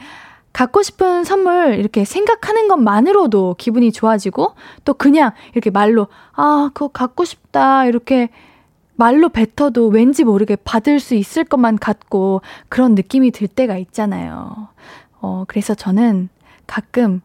갖고 싶은 선물 이렇게 생각하는 것만으로도 기분이 좋아지고, 또 그냥 이렇게 말로, 아, 그거 갖고 싶다, 이렇게 말로 뱉어도 왠지 모르게 받을 수 있을 것만 같고 그런 느낌이 들 때가 있잖아요. 어, 그래서 저는 가끔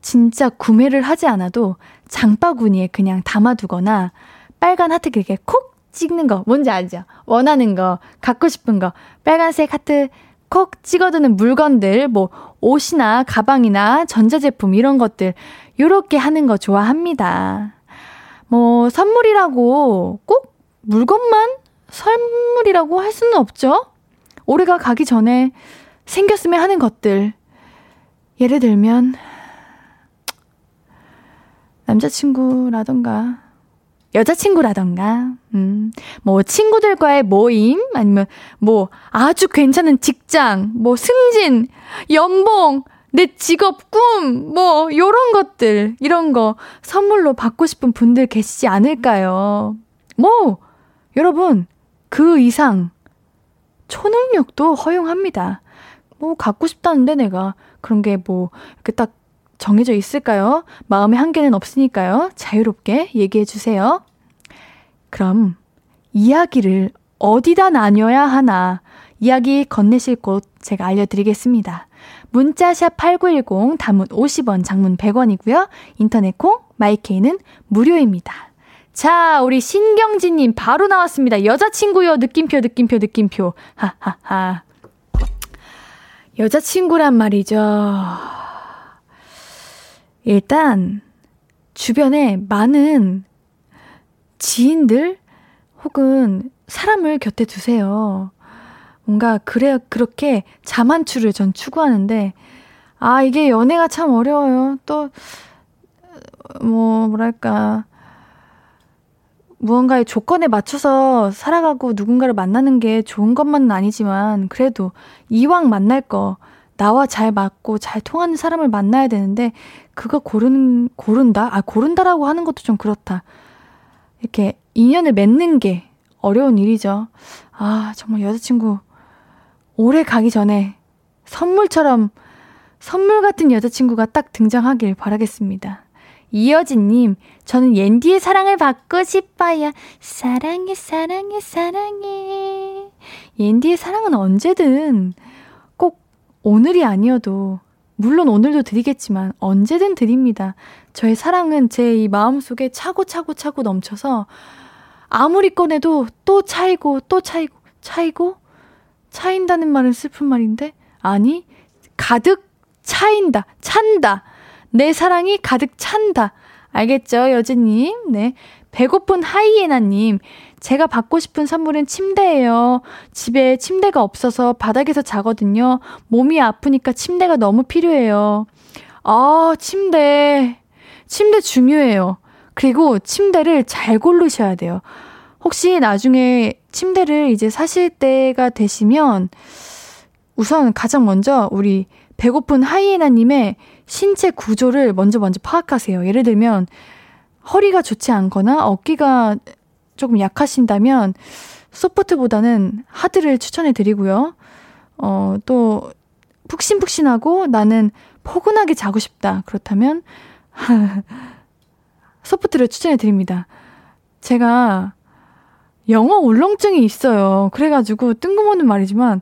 진짜 구매를 하지 않아도 장바구니에 그냥 담아두거나 빨간 하트 그렇게 콕 찍는 거 뭔지 알죠? 원하는 거, 갖고 싶은 거, 빨간색 하트 콕 찍어두는 물건들, 뭐 옷이나 가방이나 전자제품 이런 것들 요렇게 하는 거 좋아합니다. 뭐 선물이라고 꼭 물건만 선물이라고 할 수는 없죠? 올해가 가기 전에 생겼으면 하는 것들. 예를 들면, 남자친구라던가, 여자친구라던가, 음, 뭐, 친구들과의 모임, 아니면, 뭐, 아주 괜찮은 직장, 뭐, 승진, 연봉, 내 직업, 꿈, 뭐, 요런 것들, 이런 거 선물로 받고 싶은 분들 계시지 않을까요? 뭐, 여러분, 그 이상 초능력도 허용합니다. 뭐 갖고 싶다는데 내가 그런 게 뭐 이렇게 딱 정해져 있을까요? 마음의 한계는 없으니까요. 자유롭게 얘기해 주세요. 그럼 이야기를 어디다 나뉘어야 하나 이야기 건네실 곳 제가 알려드리겠습니다. 문자샵 8910 단문 50원 장문 100원이고요. 인터넷 콩 마이케이는 무료입니다. 자, 우리 신경진 님 바로 나왔습니다. 여자친구요, 느낌표, 느낌표, 느낌표. 하하하. 여자친구란 말이죠. 일단, 주변에 많은 지인들 혹은 사람을 곁에 두세요. 뭔가, 그래, 그렇게 자만추를 전 추구하는데, 아, 이게 연애가 참 어려워요. 또, 뭐, 뭐랄까. 무언가의 조건에 맞춰서 살아가고 누군가를 만나는 게 좋은 것만은 아니지만, 그래도 이왕 만날 거, 나와 잘 맞고 잘 통하는 사람을 만나야 되는데, 그거 고른, 고른다? 아, 고른다라고 하는 것도 좀 그렇다. 이렇게 인연을 맺는 게 어려운 일이죠. 아, 정말 여자친구 오래 가기 전에 선물처럼 선물 같은 여자친구가 딱 등장하길 바라겠습니다. 이여진님, 저는 옌디의 사랑을 받고 싶어요. 사랑해, 사랑해, 사랑해. 옌디의 사랑은 언제든 꼭 오늘이 아니어도, 물론 오늘도 드리겠지만 언제든 드립니다. 저의 사랑은 제 이 마음속에 차고 차고 차고 넘쳐서 아무리 꺼내도 또 차이고 또 차이고 차이고 차인다는 말은 슬픈 말인데 아니 가득 차인다 찬다. 내 사랑이 가득 찬다. 알겠죠 여진님? 네. 배고픈 하이에나님 제가 받고 싶은 선물은 침대예요. 집에 침대가 없어서 바닥에서 자거든요. 몸이 아프니까 침대가 너무 필요해요. 아 침대. 침대 중요해요. 그리고 침대를 잘 고르셔야 돼요. 혹시 나중에 침대를 이제 사실 때가 되시면 우선 가장 먼저 우리 배고픈 하이에나님의 신체 구조를 먼저 먼저 파악하세요. 예를 들면 허리가 좋지 않거나 어깨가 조금 약하신다면 소프트보다는 하드를 추천해 드리고요. 어, 또 푹신푹신하고 나는 포근하게 자고 싶다. 그렇다면 [laughs] 소프트를 추천해 드립니다. 제가 영어 울렁증이 있어요. 그래가지고 뜬금없는 말이지만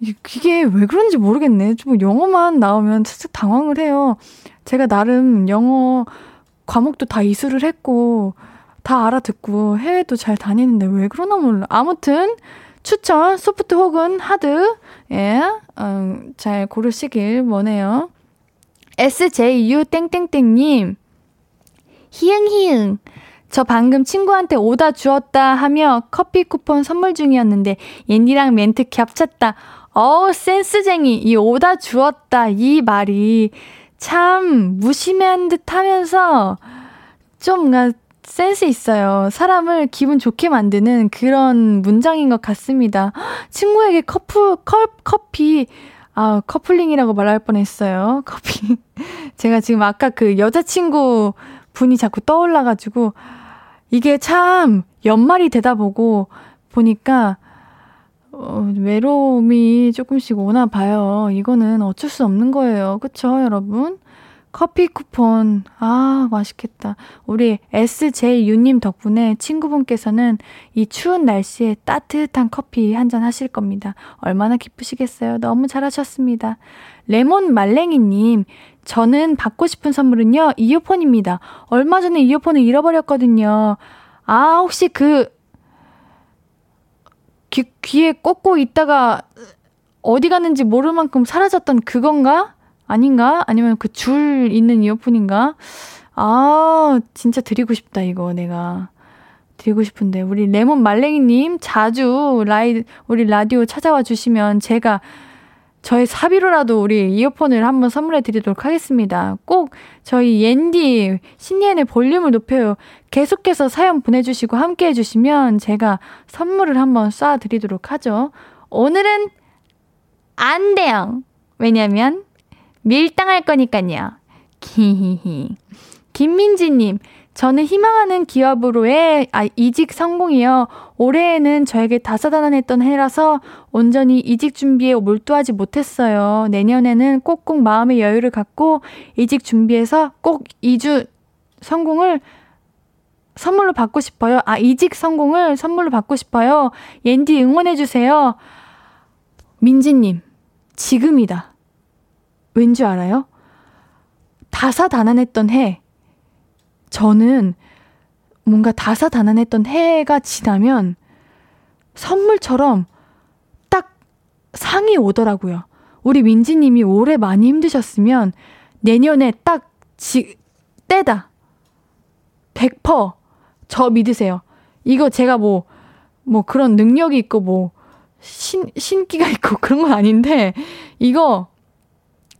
이게 왜 그런지 모르겠네. 좀 영어만 나오면 살짝 당황을 해요. 제가 나름 영어 과목도 다 이수를 했고 다 알아듣고 해외도 잘 다니는데 왜 그러나 몰라. 아무튼 추천 소프트 혹은 하드 예, 음, 잘 고르시길 원해요. SJU 땡땡땡님 히응히응. 저 방금 친구한테 오다 주었다 하며 커피 쿠폰 선물 중이었는데 옌디랑 멘트 겹쳤다. 어우 센스쟁이 이 오다 주었다 이 말이 참 무심한 듯 하면서 좀 센스 있어요. 사람을 기분 좋게 만드는 그런 문장인 것 같습니다. [gasps] 친구에게 커프, 컵, 커피, 아, 커플링이라고 말할 뻔 했어요. [laughs] 커피. 제가 지금 아까 그 여자친구 분이 자꾸 떠올라가지고 이게 참 연말이 되다 보고 보니까 어, 외로움이 조금씩 오나 봐요. 이거는 어쩔 수 없는 거예요. 그쵸, 여러분? 커피 쿠폰. 아, 맛있겠다. 우리 SJU님 덕분에 친구분께서는 이 추운 날씨에 따뜻한 커피 한 잔 하실 겁니다. 얼마나 기쁘시겠어요. 너무 잘하셨습니다. 레몬 말랭이님, 저는 받고 싶은 선물은요, 이어폰입니다. 얼마 전에 이어폰을 잃어버렸거든요. 아, 혹시 그, 귀, 귀에 꽂고 있다가 어디 갔는지 모를 만큼 사라졌던 그건가? 아닌가? 아니면 그 줄 있는 이어폰인가? 아, 진짜 드리고 싶다, 이거 내가. 드리고 싶은데. 우리 레몬 말랭이님 자주 라이, 우리 라디오 찾아와 주시면 제가 저희 사비로라도 우리 이어폰을 한번 선물해 드리도록 하겠습니다. 꼭 저희 옌디 신예은의 볼륨을 높여요. 계속해서 사연 보내주시고 함께 해주시면 제가 선물을 한번 쏴 드리도록 하죠. 오늘은 안 돼요. 왜냐면 밀당할 거니까요. 기히히. 김민지님, 저는 희망하는 기업으로의 아, 이직 성공이요. 올해에는 저에게 다사다난했던 해라서 온전히 이직 준비에 몰두하지 못했어요. 내년에는 꼭꼭 마음의 여유를 갖고 이직 준비해서 꼭 이주 성공을 선물로 받고 싶어요. 아, 이직 성공을 선물로 받고 싶어요. 옌디 응원해주세요. 민지님, 지금이다. 왠지 알아요? 다사다난했던 해. 저는 뭔가 다사다난했던 해가 지나면 선물처럼 딱 상이 오더라고요. 우리 민지님이 올해 많이 힘드셨으면 내년에 딱 지, 때다. 100%저 믿으세요. 이거 제가 뭐, 뭐 그런 능력이 있고 뭐, 신, 신기가 있고 [laughs] 그런 건 아닌데, 이거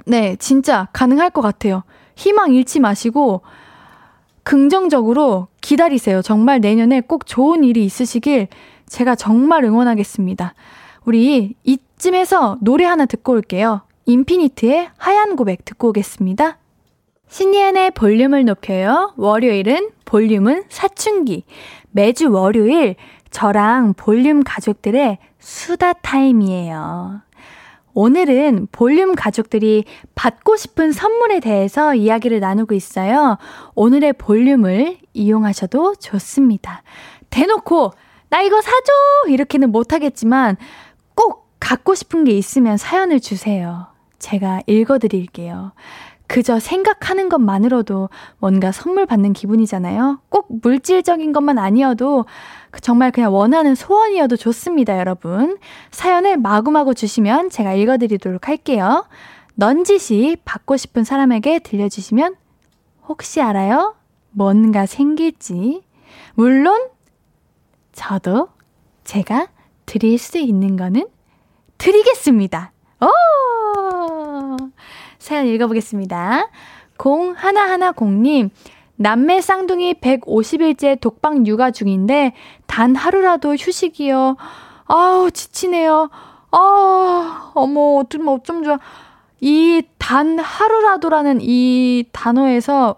네, 진짜 가능할 것 같아요. 희망 잃지 마시고, 긍정적으로 기다리세요. 정말 내년에 꼭 좋은 일이 있으시길 제가 정말 응원하겠습니다. 우리 이쯤에서 노래 하나 듣고 올게요. 인피니트의 하얀 고백 듣고 오겠습니다. 신예은의 볼륨을 높여요. 월요일은 볼륨은 사춘기. 매주 월요일 저랑 볼륨 가족들의 수다 타임이에요. 오늘은 볼륨 가족들이 받고 싶은 선물에 대해서 이야기를 나누고 있어요. 오늘의 볼륨을 이용하셔도 좋습니다. 대놓고, 나 이거 사줘! 이렇게는 못하겠지만, 꼭 갖고 싶은 게 있으면 사연을 주세요. 제가 읽어드릴게요. 그저 생각하는 것만으로도 뭔가 선물 받는 기분이잖아요. 꼭 물질적인 것만 아니어도 그 정말 그냥 원하는 소원이어도 좋습니다, 여러분. 사연을 마구마구 주시면 제가 읽어드리도록 할게요. 넌지시 받고 싶은 사람에게 들려주시면 혹시 알아요? 뭔가 생길지. 물론, 저도 제가 드릴 수 있는 거는 드리겠습니다. 오! 사연 읽어보겠습니다. 0110님, 남매 쌍둥이 150일째 독방 육아 중인데, 단 하루라도 휴식이요. 아우, 지치네요. 아, 어머, 어쩌면 어쩜 좋아. 이 단 하루라도라는 이 단어에서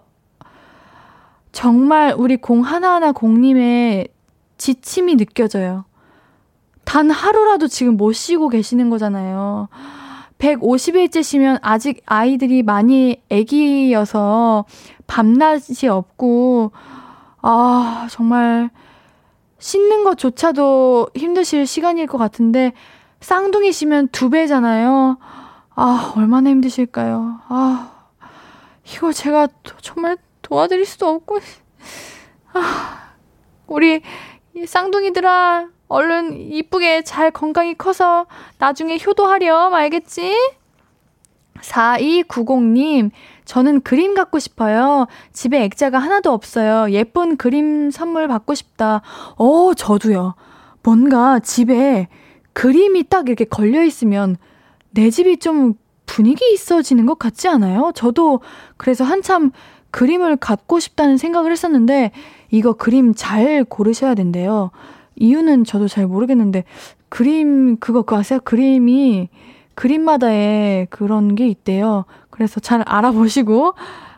정말 우리 공 하나하나 공님의 지침이 느껴져요. 단 하루라도 지금 못 쉬고 계시는 거잖아요. 150일째시면 아직 아이들이 많이 애기여서 밤낮이 없고, 아, 정말 씻는 것조차도 힘드실 시간일 것 같은데, 쌍둥이시면 두 배잖아요. 아, 얼마나 힘드실까요? 아, 이거 제가 정말 도와드릴 수도 없고, 아, 우리 쌍둥이들아, 얼른 이쁘게 잘 건강히 커서 나중에 효도하렴, 알겠지? 4290님, 저는 그림 갖고 싶어요. 집에 액자가 하나도 없어요. 예쁜 그림 선물 받고 싶다. 어, 저도요. 뭔가 집에 그림이 딱 이렇게 걸려 있으면 내 집이 좀 분위기 있어지는 것 같지 않아요? 저도 그래서 한참 그림을 갖고 싶다는 생각을 했었는데, 이거 그림 잘 고르셔야 된대요. 이유는 저도 잘 모르겠는데 그림 그거 그 아세요? 그림이 그림마다의 그런 게 있대요. 그래서 잘 알아보시고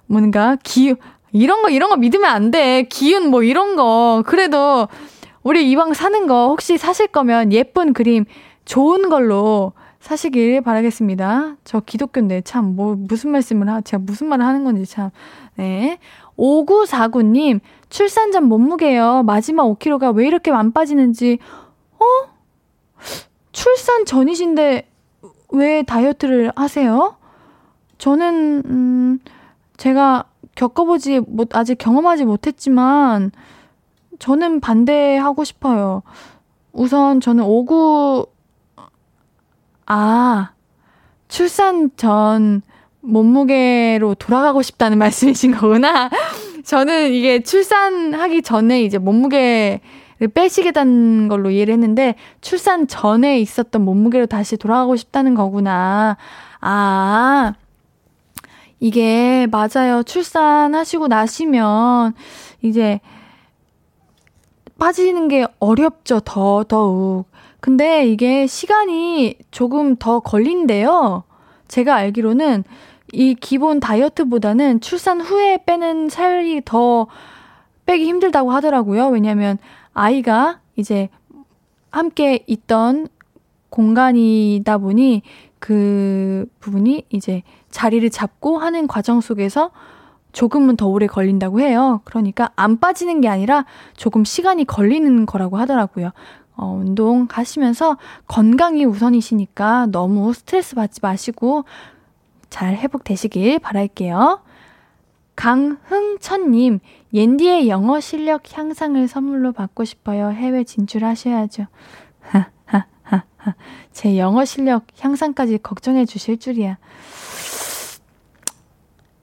뭔가 기 이런 거 이런 거 믿으면 안 돼. 기운 뭐 이런 거 그래도 우리 이왕 사는 거 혹시 사실 거면 예쁜 그림 좋은 걸로 사시길 바라겠습니다. 저 기독교인데 참 뭐 무슨 말씀을 하 제가 무슨 말을 하는 건지 참. 네. 5949님, 출산 전 몸무게요. 마지막 5kg가 왜 이렇게 안 빠지는지, 어? 출산 전이신데 왜 다이어트를 하세요? 저는, 음, 제가 겪어보지 못, 아직 경험하지 못했지만, 저는 반대하고 싶어요. 우선 저는 59, 아, 출산 전 몸무게로 돌아가고 싶다는 [laughs] 말씀이신 거구나. 저는 이게 출산하기 전에 이제 몸무게를 빼시겠다는 걸로 이해를 했는데 출산 전에 있었던 몸무게로 다시 돌아가고 싶다는 거구나. 아, 이게 맞아요. 출산하시고 나시면 이제 빠지는 게 어렵죠. 더, 더욱. 근데 이게 시간이 조금 더 걸린대요. 제가 알기로는 이 기본 다이어트보다는 출산 후에 빼는 살이 더 빼기 힘들다고 하더라고요. 왜냐면 아이가 이제 함께 있던 공간이다 보니 그 부분이 이제 자리를 잡고 하는 과정 속에서 조금은 더 오래 걸린다고 해요. 그러니까 안 빠지는 게 아니라 조금 시간이 걸리는 거라고 하더라고요. 어, 운동 가시면서 건강이 우선이시니까 너무 스트레스 받지 마시고 잘 회복되시길 바랄게요. 강흥천님, 옌디의 영어 실력 향상을 선물로 받고 싶어요. 해외 진출하셔야죠. [laughs] 제 영어 실력 향상까지 걱정해 주실 줄이야.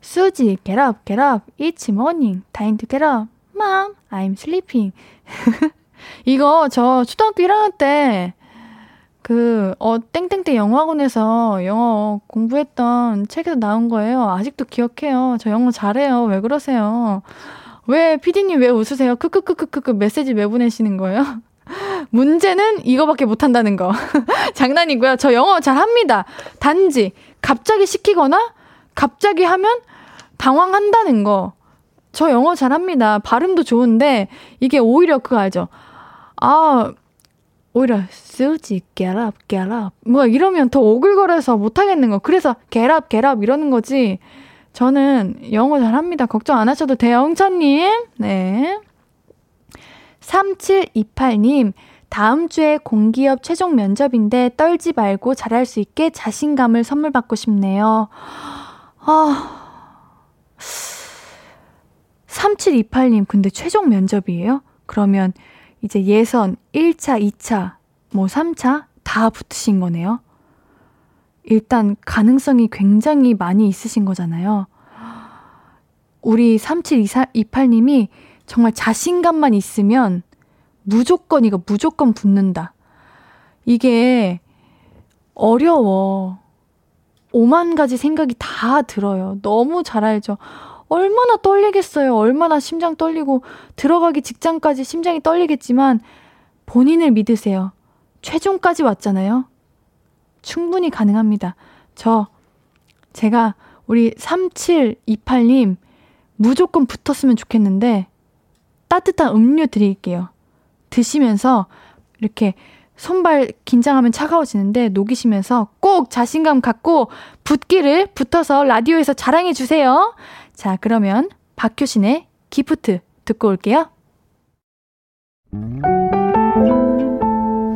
수지, get up, get up. It's morning. Time to get up. Mom, I'm sleeping. [laughs] 이거 저 초등학교 1학년 때 그, 어, 땡땡땡 영어학원에서 영어 공부했던 책에서 나온 거예요. 아직도 기억해요. 저 영어 잘해요. 왜 그러세요? 왜, 피디님 왜 웃으세요? 크크크크크크 메시지 왜 보내시는 거예요? [laughs] 문제는 이거밖에 못한다는 거. [laughs] 장난이고요. 저 영어 잘 합니다. 단지, 갑자기 시키거나, 갑자기 하면 당황한다는 거. 저 영어 잘합니다. 발음도 좋은데, 이게 오히려 그거 알죠? 아, 오히려 쓰지, get up, get up. 뭐 이러면 더 오글거려서 못하겠는 거. 그래서 get up, get up 이러는 거지. 저는 영어 잘합니다. 걱정 안 하셔도 돼요, 응찬님. 네. 3728님, 다음 주에 공기업 최종 면접인데 떨지 말고 잘할 수 있게 자신감을 선물 받고 싶네요. 아. 3728님, 근데 최종 면접이에요? 그러면 이제 예선 1차, 2차, 뭐 3차 다 붙으신 거네요. 일단 가능성이 굉장히 많이 있으신 거잖아요. 우리 3728님이 정말 자신감만 있으면 무조건 이거 무조건 붙는다. 이게 어려워. 오만 가지 생각이 다 들어요. 너무 잘 알죠. 얼마나 떨리겠어요. 얼마나 심장 떨리고 들어가기 직전까지 심장이 떨리겠지만 본인을 믿으세요. 최종까지 왔잖아요. 충분히 가능합니다. 저 제가 우리 3728님 무조건 붙었으면 좋겠는데 따뜻한 음료 드릴게요. 드시면서 이렇게 손발 긴장하면 차가워지는데 녹이시면서 꼭 자신감 갖고 붙기를 붙어서 라디오에서 자랑해 주세요. 자, 그러면 박효신의 기프트 듣고 올게요.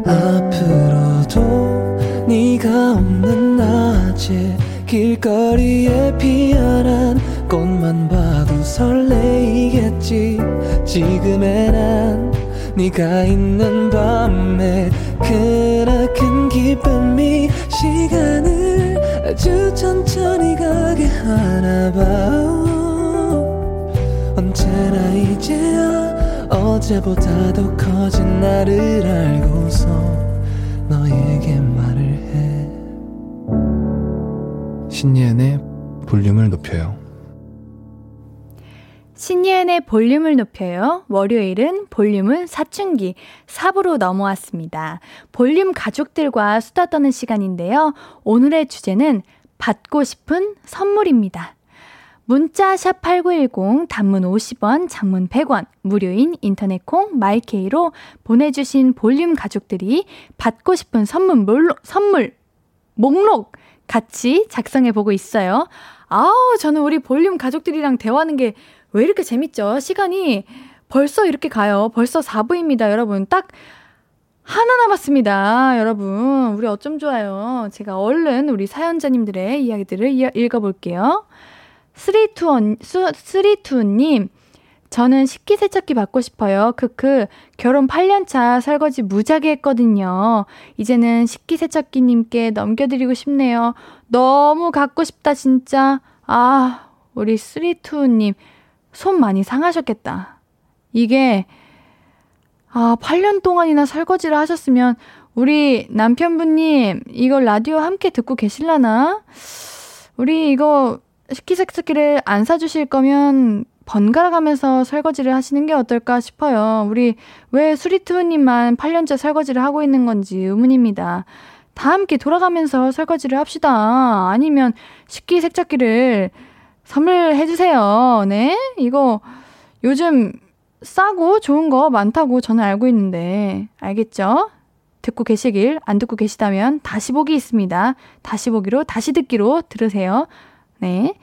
앞으로도 네가 없는 낮에 길거리에 피어난 꽃만 봐도 설레이겠지 지금의 난 네가 있는 밤에 그나큰 기쁨이 시간을 아주 천천히 가게 하나 봐 언제나 이제야 어제보다 더 커진 나를 알고서 너에게 말을 해 신예은의 볼륨을 높여요 신예은의 볼륨을 높여요. 월요일은 볼륨을 사춘기 4부로 넘어왔습니다. 볼륨 가족들과 수다 떠는 시간인데요. 오늘의 주제는 받고 싶은 선물입니다. 문자 샵 8910 단문 50원, 장문 100원, 무료인 인터넷 콩 마이케이로 보내 주신 볼륨 가족들이 받고 싶은 선물, 몰로, 선물 목록 같이 작성해 보고 있어요. 아우, 저는 우리 볼륨 가족들이랑 대화하는 게 왜 이렇게 재밌죠? 시간이 벌써 이렇게 가요. 벌써 4부입니다, 여러분. 딱 하나 남았습니다, 여러분. 우리 어쩜 좋아요. 제가 얼른 우리 사연자님들의 이야기들을 읽어볼게요. 쓰리투원, 쓰리투님, 저는 식기세척기 받고 싶어요. 크크. 결혼 8년차 설거지 무지하게 했거든요. 이제는 식기세척기님께 넘겨드리고 싶네요. 너무 갖고 싶다, 진짜. 아, 우리 쓰리투님, 손 많이 상하셨겠다. 이게, 아, 8년 동안이나 설거지를 하셨으면, 우리 남편분님, 이걸 라디오 함께 듣고 계실라나? 우리 이거 식기세척기를 안 사주실 거면 번갈아 가면서 설거지를 하시는 게 어떨까 싶어요. 우리 왜 수리투님만 8년째 설거지를 하고 있는 건지 의문입니다. 다 함께 돌아가면서 설거지를 합시다. 아니면 식기세척기를 선물해주세요. 네? 이거 요즘 싸고 좋은 거 많다고 저는 알고 있는데, 알겠죠? 듣고 계시길, 안 듣고 계시다면 다시 보기 있습니다. 다시 보기로, 다시 듣기로 들으세요. 네.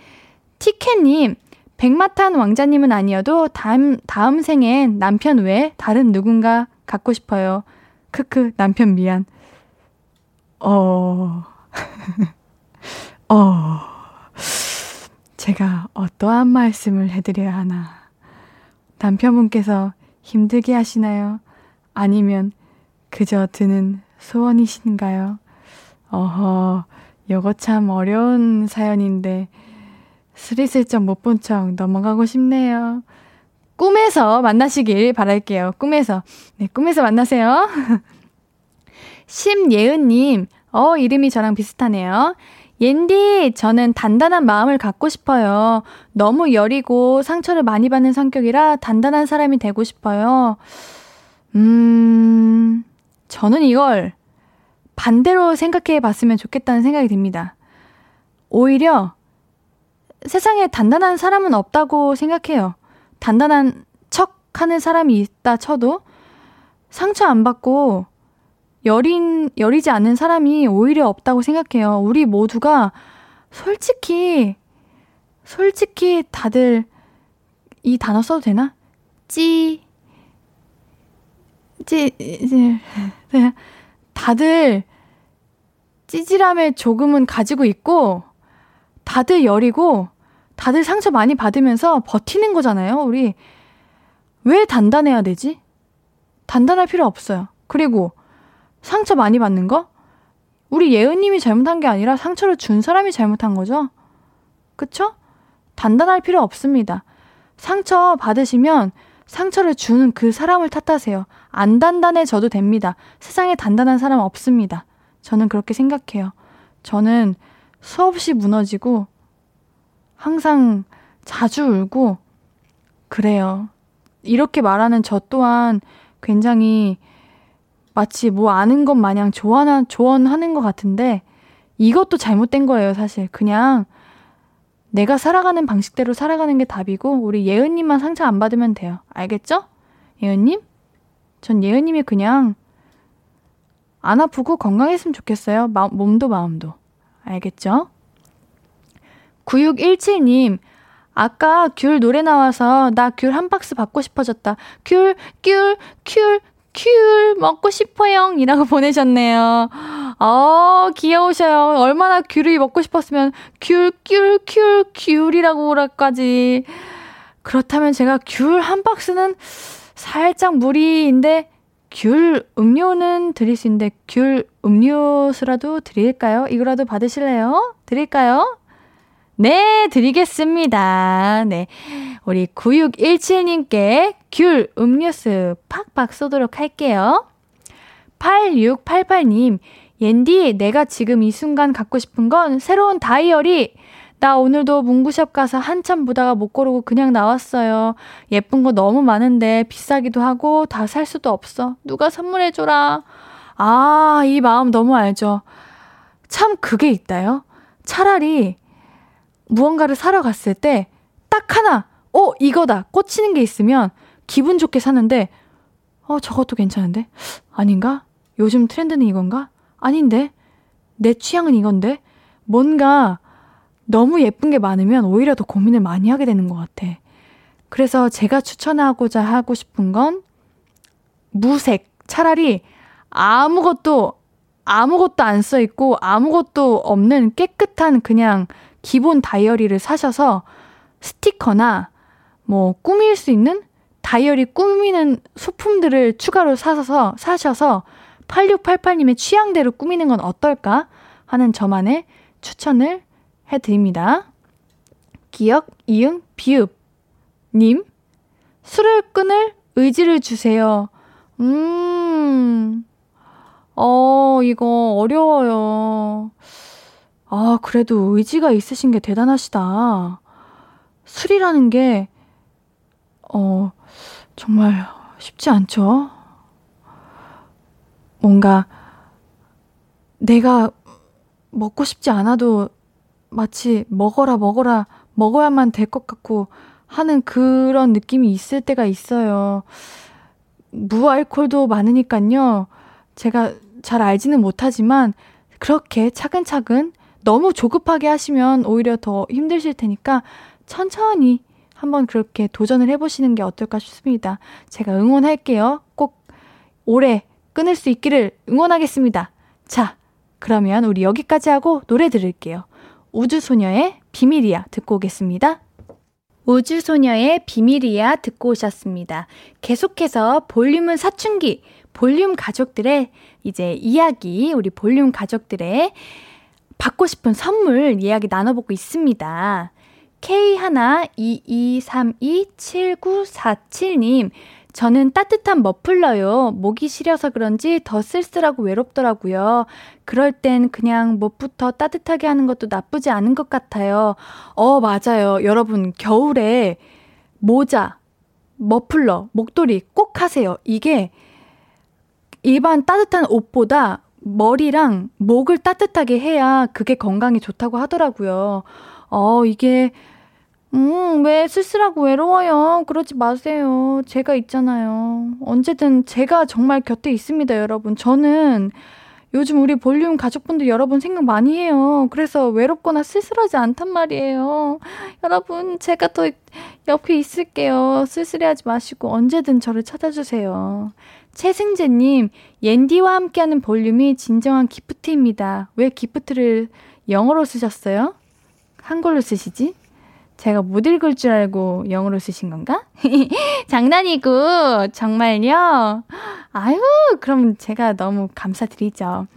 티켓님, 백마탄 왕자님은 아니어도 다음, 다음 생엔 남편 외 다른 누군가 갖고 싶어요. 크크, 남편 미안. 어, [laughs] 어, 제가 어떠한 말씀을 해드려야 하나. 남편분께서 힘들게 하시나요? 아니면 그저 드는 소원이신가요? 어허, 요거 참 어려운 사연인데, 스리슬쩍 못 본 척 넘어가고 싶네요. 꿈에서 만나시길 바랄게요. 꿈에서. 네, 꿈에서 만나세요. [laughs] 심예은님, 어, 이름이 저랑 비슷하네요. 옌디, 저는 단단한 마음을 갖고 싶어요. 너무 여리고 상처를 많이 받는 성격이라 단단한 사람이 되고 싶어요. 음, 저는 이걸 반대로 생각해 봤으면 좋겠다는 생각이 듭니다. 오히려 세상에 단단한 사람은 없다고 생각해요. 단단한 척 하는 사람이 있다 쳐도 상처 안 받고 여린, 여리지 않는 사람이 오히려 없다고 생각해요. 우리 모두가 솔직히, 솔직히 다들 이 단어 써도 되나? 찌, 찌, 찌, 다들 찌질함에 조금은 가지고 있고, 다들 여리고, 다들 상처 많이 받으면서 버티는 거잖아요, 우리. 왜 단단해야 되지? 단단할 필요 없어요. 그리고 상처 많이 받는 거? 우리 예은님이 잘못한 게 아니라 상처를 준 사람이 잘못한 거죠? 그쵸? 단단할 필요 없습니다. 상처 받으시면 상처를 주는 그 사람을 탓하세요. 안 단단해져도 됩니다. 세상에 단단한 사람 없습니다. 저는 그렇게 생각해요. 저는 수없이 무너지고 항상 자주 울고 그래요. 이렇게 말하는 저 또한 굉장히 마치 뭐 아는 것 마냥 조언하, 조언하는 것 같은데 이것도 잘못된 거예요, 사실. 그냥 내가 살아가는 방식대로 살아가는 게 답이고 우리 예은님만 상처 안 받으면 돼요. 알겠죠? 예은님? 전 예은님이 그냥 안 아프고 건강했으면 좋겠어요. 마, 몸도 마음도. 알겠죠? 9617님, 아까 귤 노래 나와서 나 귤 한 박스 받고 싶어졌다. 귤, 귤, 귤, 귤 먹고 싶어요. 이라고 [laughs] 보내셨네요. 어, 귀여우셔요. 얼마나 귤이 먹고 싶었으면 귤, 귤, 귤, 귤이라고까지. 그렇다면 제가 귤 한 박스는 살짝 무리인데 귤 음료는 드릴 수 있는데 귤 음료수라도 드릴까요? 이거라도 받으실래요? 드릴까요? 네, 드리겠습니다. 네. 우리 9617님께 귤 음료수 팍팍 쏘도록 할게요. 8688님, 옌디, 내가 지금 이 순간 갖고 싶은 건 새로운 다이어리. 나 오늘도 문구샵 가서 한참 보다가 못 고르고 그냥 나왔어요. 예쁜 거 너무 많은데 비싸기도 하고 다 살 수도 없어. 누가 선물해줘라. 아, 이 마음 너무 알죠. 참 그게 있다요. 차라리 무언가를 사러 갔을 때 딱 하나, 어, 이거다. 꽂히는 게 있으면 기분 좋게 사는데, 어, 저것도 괜찮은데? 아닌가? 요즘 트렌드는 이건가? 아닌데? 내 취향은 이건데? 뭔가 너무 예쁜 게 많으면 오히려 더 고민을 많이 하게 되는 것 같아. 그래서 제가 추천하고자 하고 싶은 건 무색. 차라리 아무것도, 아무것도 안 써 있고 아무것도 없는 깨끗한 그냥 기본 다이어리를 사셔서 스티커나 뭐 꾸밀 수 있는 다이어리 꾸미는 소품들을 추가로 사서 사셔서 8688님의 취향대로 꾸미는 건 어떨까 하는 저만의 추천을 해드립니다. 기억, 이응, 비읍. 님, 술을 끊을 의지를 주세요. 음, 어, 이거 어려워요. 아, 그래도 의지가 있으신 게 대단하시다. 술이라는 게, 어, 정말 쉽지 않죠? 뭔가, 내가 먹고 싶지 않아도 마치 먹어라, 먹어라, 먹어야만 될 것 같고 하는 그런 느낌이 있을 때가 있어요. 무알콜도 많으니까요. 제가 잘 알지는 못하지만, 그렇게 차근차근 너무 조급하게 하시면 오히려 더 힘드실 테니까 천천히 한번 그렇게 도전을 해보시는 게 어떨까 싶습니다. 제가 응원할게요. 꼭 오래 끊을 수 있기를 응원하겠습니다. 자, 그러면 우리 여기까지 하고 노래 들을게요. 우주소녀의 비밀이야 듣고 오겠습니다. 우주소녀의 비밀이야 듣고 오셨습니다. 계속해서 볼륨은 사춘기, 볼륨 가족들의 이제 이야기, 우리 볼륨 가족들의 받고 싶은 선물 이야기 나눠보고 있습니다. K122327947님, 저는 따뜻한 머플러요. 목이 시려서 그런지 더 쓸쓸하고 외롭더라고요. 그럴 땐 그냥 목부터 따뜻하게 하는 것도 나쁘지 않은 것 같아요. 어, 맞아요. 여러분, 겨울에 모자, 머플러, 목도리 꼭 하세요. 이게 일반 따뜻한 옷보다 머리랑 목을 따뜻하게 해야 그게 건강에 좋다고 하더라고요. 어, 이게 음, 왜 쓸쓸하고 외로워요? 그러지 마세요. 제가 있잖아요. 언제든 제가 정말 곁에 있습니다, 여러분. 저는 요즘 우리 볼륨 가족분들 여러분 생각 많이 해요. 그래서 외롭거나 쓸쓸하지 않단 말이에요. 여러분, 제가 더 옆에 있을게요. 쓸쓸해하지 마시고 언제든 저를 찾아주세요. 최승재님, 옌디와 함께하는 볼륨이 진정한 기프트입니다. 왜 기프트를 영어로 쓰셨어요? 한글로 쓰시지? 제가 못 읽을 줄 알고 영어로 쓰신 건가? [laughs] 장난이고, 정말요? 아유, 그럼 제가 너무 감사드리죠.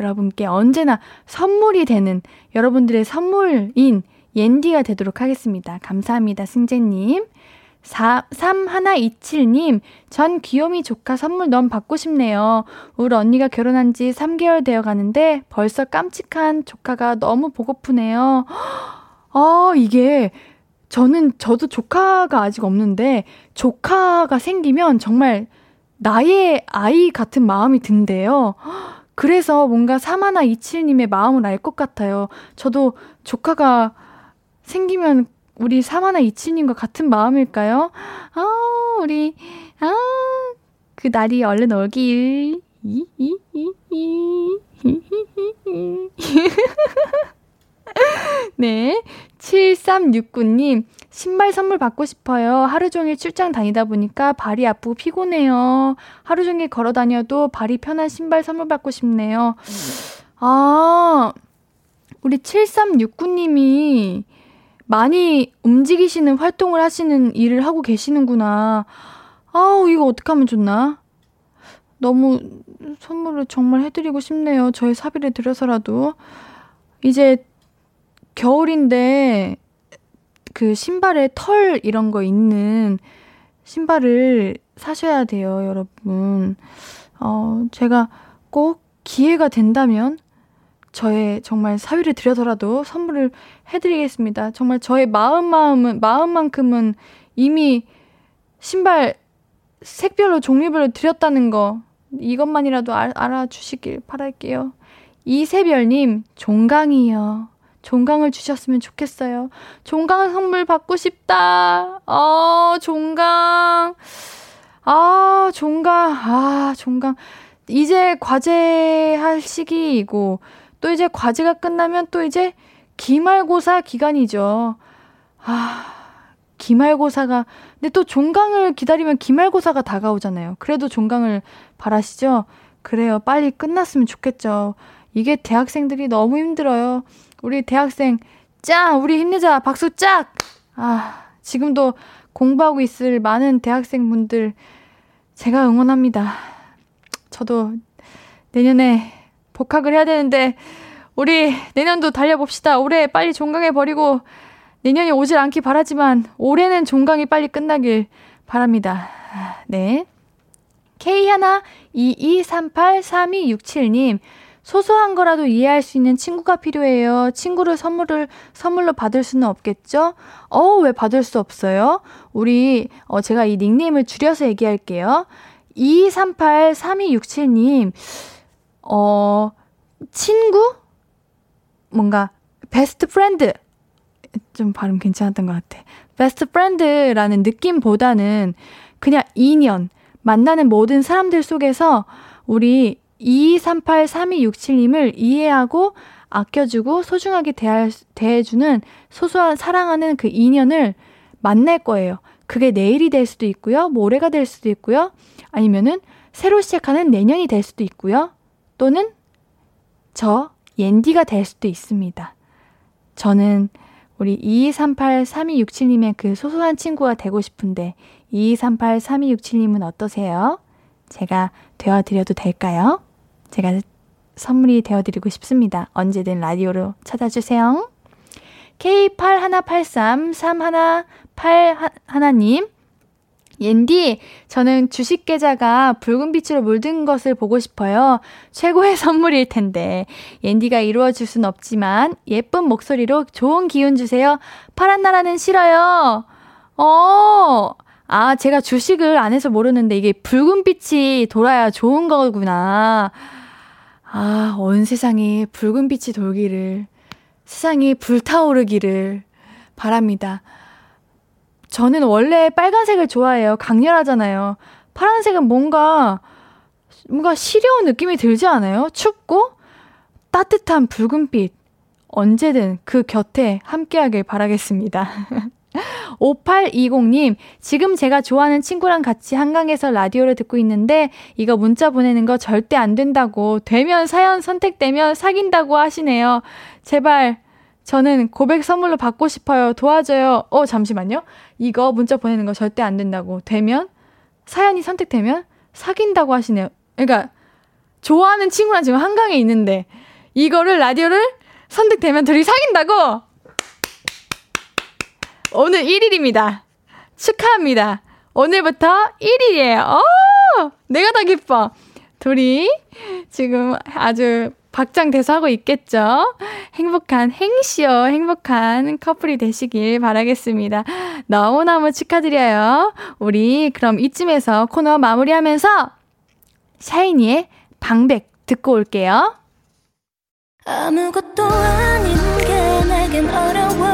여러분께 언제나 선물이 되는 여러분들의 선물인 옌디가 되도록 하겠습니다. 감사합니다, 승재님. 4, 3127님, 전 귀요미 조카 선물 너무 받고 싶네요. 우리 언니가 결혼한 지 3개월 되어 가는데 벌써 깜찍한 조카가 너무 보고프네요. 아, [gasps] 이게 저는 저도 조카가 아직 없는데 조카가 생기면 정말 나의 아이 같은 마음이 든대요. 그래서 뭔가 사마나 이칠님의 마음을 알 것 같아요. 저도 조카가 생기면 우리 사마나 이칠님과 같은 마음일까요? 아, 우리, 아, 그 날이 얼른 오길. [laughs] [laughs] 네. 7369님, 신발 선물 받고 싶어요. 하루 종일 출장 다니다 보니까 발이 아프고 피곤해요. 하루 종일 걸어 다녀도 발이 편한 신발 선물 받고 싶네요. 아, 우리 7369님이 많이 움직이시는 활동을 하시는 일을 하고 계시는구나. 아우, 이거 어떡하면 좋나? 너무 선물을 정말 해드리고 싶네요. 저의 사비를 들여서라도. 이제 겨울인데 그 신발에 털 이런 거 있는 신발을 사셔야 돼요, 여러분. 어, 제가 꼭 기회가 된다면 저의 정말 사위를 들여서라도 선물을 해드리겠습니다. 정말 저의 마음 마음은 마음만큼은 이미 신발 색별로 종류별로 드렸다는 거 이것만이라도 알, 알아주시길 바랄게요. 이세별님 종강이요. 종강을 주셨으면 좋겠어요. 종강 선물 받고 싶다. 어, 종강. 아, 종강. 아, 종강. 이제 과제 할 시기이고, 또 이제 과제가 끝나면 또 이제 기말고사 기간이죠. 아, 기말고사가, 근데 또 종강을 기다리면 기말고사가 다가오잖아요. 그래도 종강을 바라시죠? 그래요. 빨리 끝났으면 좋겠죠. 이게 대학생들이 너무 힘들어요. 우리 대학생 짱! 우리 힘내자! 박수 짝! 아, 지금도 공부하고 있을 많은 대학생분들 제가 응원합니다. 저도 내년에 복학을 해야 되는데 우리 내년도 달려봅시다. 올해 빨리 종강해 버리고 내년이 오질 않기 바라지만 올해는 종강이 빨리 끝나길 바랍니다. 네. K 하나 22383267님 소소한 거라도 이해할 수 있는 친구가 필요해요. 친구를 선물을, 선물로 받을 수는 없겠죠? 어, 왜 받을 수 없어요? 우리, 어, 제가 이 닉네임을 줄여서 얘기할게요. 2238-3267 님, 어, 친구? 뭔가, best friend. 좀 발음 괜찮았던 것 같아. 베스트 프렌드라는 느낌보다는 그냥 인연, 만나는 모든 사람들 속에서 우리 2238-3267님을 이해하고 아껴주고 소중하게 대할, 대해주는 소소한 사랑하는 그 인연을 만날 거예요. 그게 내일이 될 수도 있고요. 모레가 될 수도 있고요. 아니면은 새로 시작하는 내년이 될 수도 있고요. 또는 저 옌디가 될 수도 있습니다. 저는 우리 2238-3267님의 그 소소한 친구가 되고 싶은데 2238-3267님은 어떠세요? 제가 되어드려도 될까요? 제가 선물이 되어드리고 싶습니다. 언제든 라디오로 찾아주세요. K8183-3181님, 옌디, 저는 주식 계좌가 붉은 빛으로 물든 것을 보고 싶어요. 최고의 [laughs] 선물일 텐데. 옌디가 이루어줄 순 없지만 예쁜 목소리로 좋은 기운 주세요. 파란 나라는 싫어요. 어, 아, 제가 주식을 안 해서 모르는데 이게 붉은 빛이 돌아야 좋은 거구나. 아, 온 세상이 붉은 빛이 돌기를, 세상이 불타오르기를 바랍니다. 저는 원래 빨간색을 좋아해요. 강렬하잖아요. 파란색은 뭔가, 뭔가 시려운 느낌이 들지 않아요? 춥고 따뜻한 붉은빛. 언제든 그 곁에 함께하길 바라겠습니다. [laughs] 5820님, 지금 제가 좋아하는 친구랑 같이 한강에서 라디오를 듣고 있는데, 이거 문자 보내는 거 절대 안 된다고, 되면 사연 선택되면 사귄다고 하시네요. 제발, 저는 고백 선물로 받고 싶어요. 도와줘요. 어, 잠시만요. 이거 문자 보내는 거 절대 안 된다고. 되면, 사연이 선택되면 사귄다고 하시네요. 그러니까, 좋아하는 친구랑 지금 한강에 있는데, 이거를 라디오를 선택되면 둘이 사귄다고? 오늘 1일입니다. 축하합니다. 오늘부터 1일이에요. 어! 내가 더 기뻐. 둘이 지금 아주 박장대소 하고 있겠죠? 행복한, 행시어 행복한 커플이 되시길 바라겠습니다. 너무너무 축하드려요. 우리 그럼 이쯤에서 코너 마무리하면서 샤이니의 방백 듣고 올게요. 아무것도 아닌 게 내겐 어려워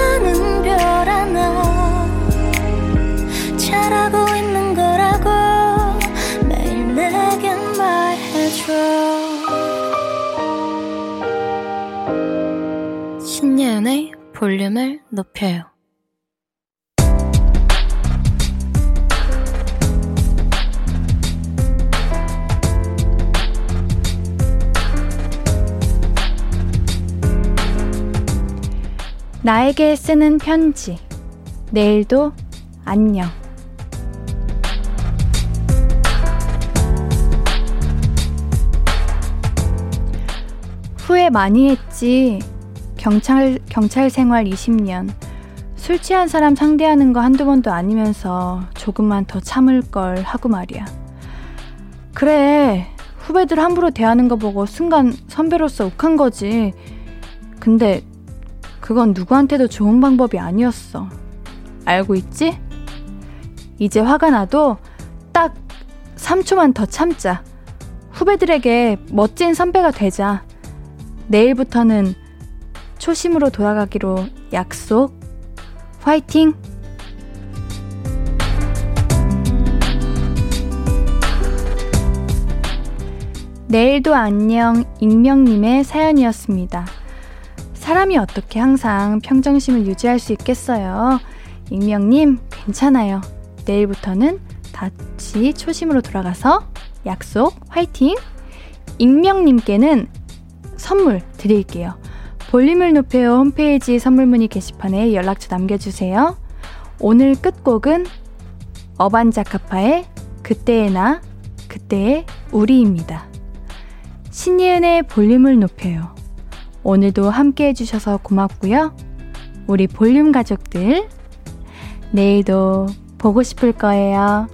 볼륨을 높여요. 나에게 쓰는 편지. 내일도 안녕. 후회 많이 했지. 경찰, 경찰 생활 20년. 술 취한 사람 상대하는 거 한두 번도 아니면서 조금만 더 참을 걸 하고 말이야. 그래. 후배들 함부로 대하는 거 보고 순간 선배로서 욱한 거지. 근데 그건 누구한테도 좋은 방법이 아니었어. 알고 있지? 이제 화가 나도 딱 3초만 더 참자. 후배들에게 멋진 선배가 되자. 내일부터는 초심으로 돌아가기로 약속. 화이팅! 내일도 안녕 익명님의 사연이었습니다. 사람이 어떻게 항상 평정심을 유지할 수 있겠어요? 익명님, 괜찮아요. 내일부터는 다시 초심으로 돌아가서 약속, 화이팅! 익명님께는 선물 드릴게요. 볼륨을 높여요 홈페이지 선물 문의 게시판에 연락처 남겨주세요. 오늘 끝곡은 어반자카파의 그때의 나, 그때의 우리입니다. 신예은의 볼륨을 높여요. 오늘도 함께 해주셔서 고맙고요. 우리 볼륨 가족들, 내일도 보고 싶을 거예요.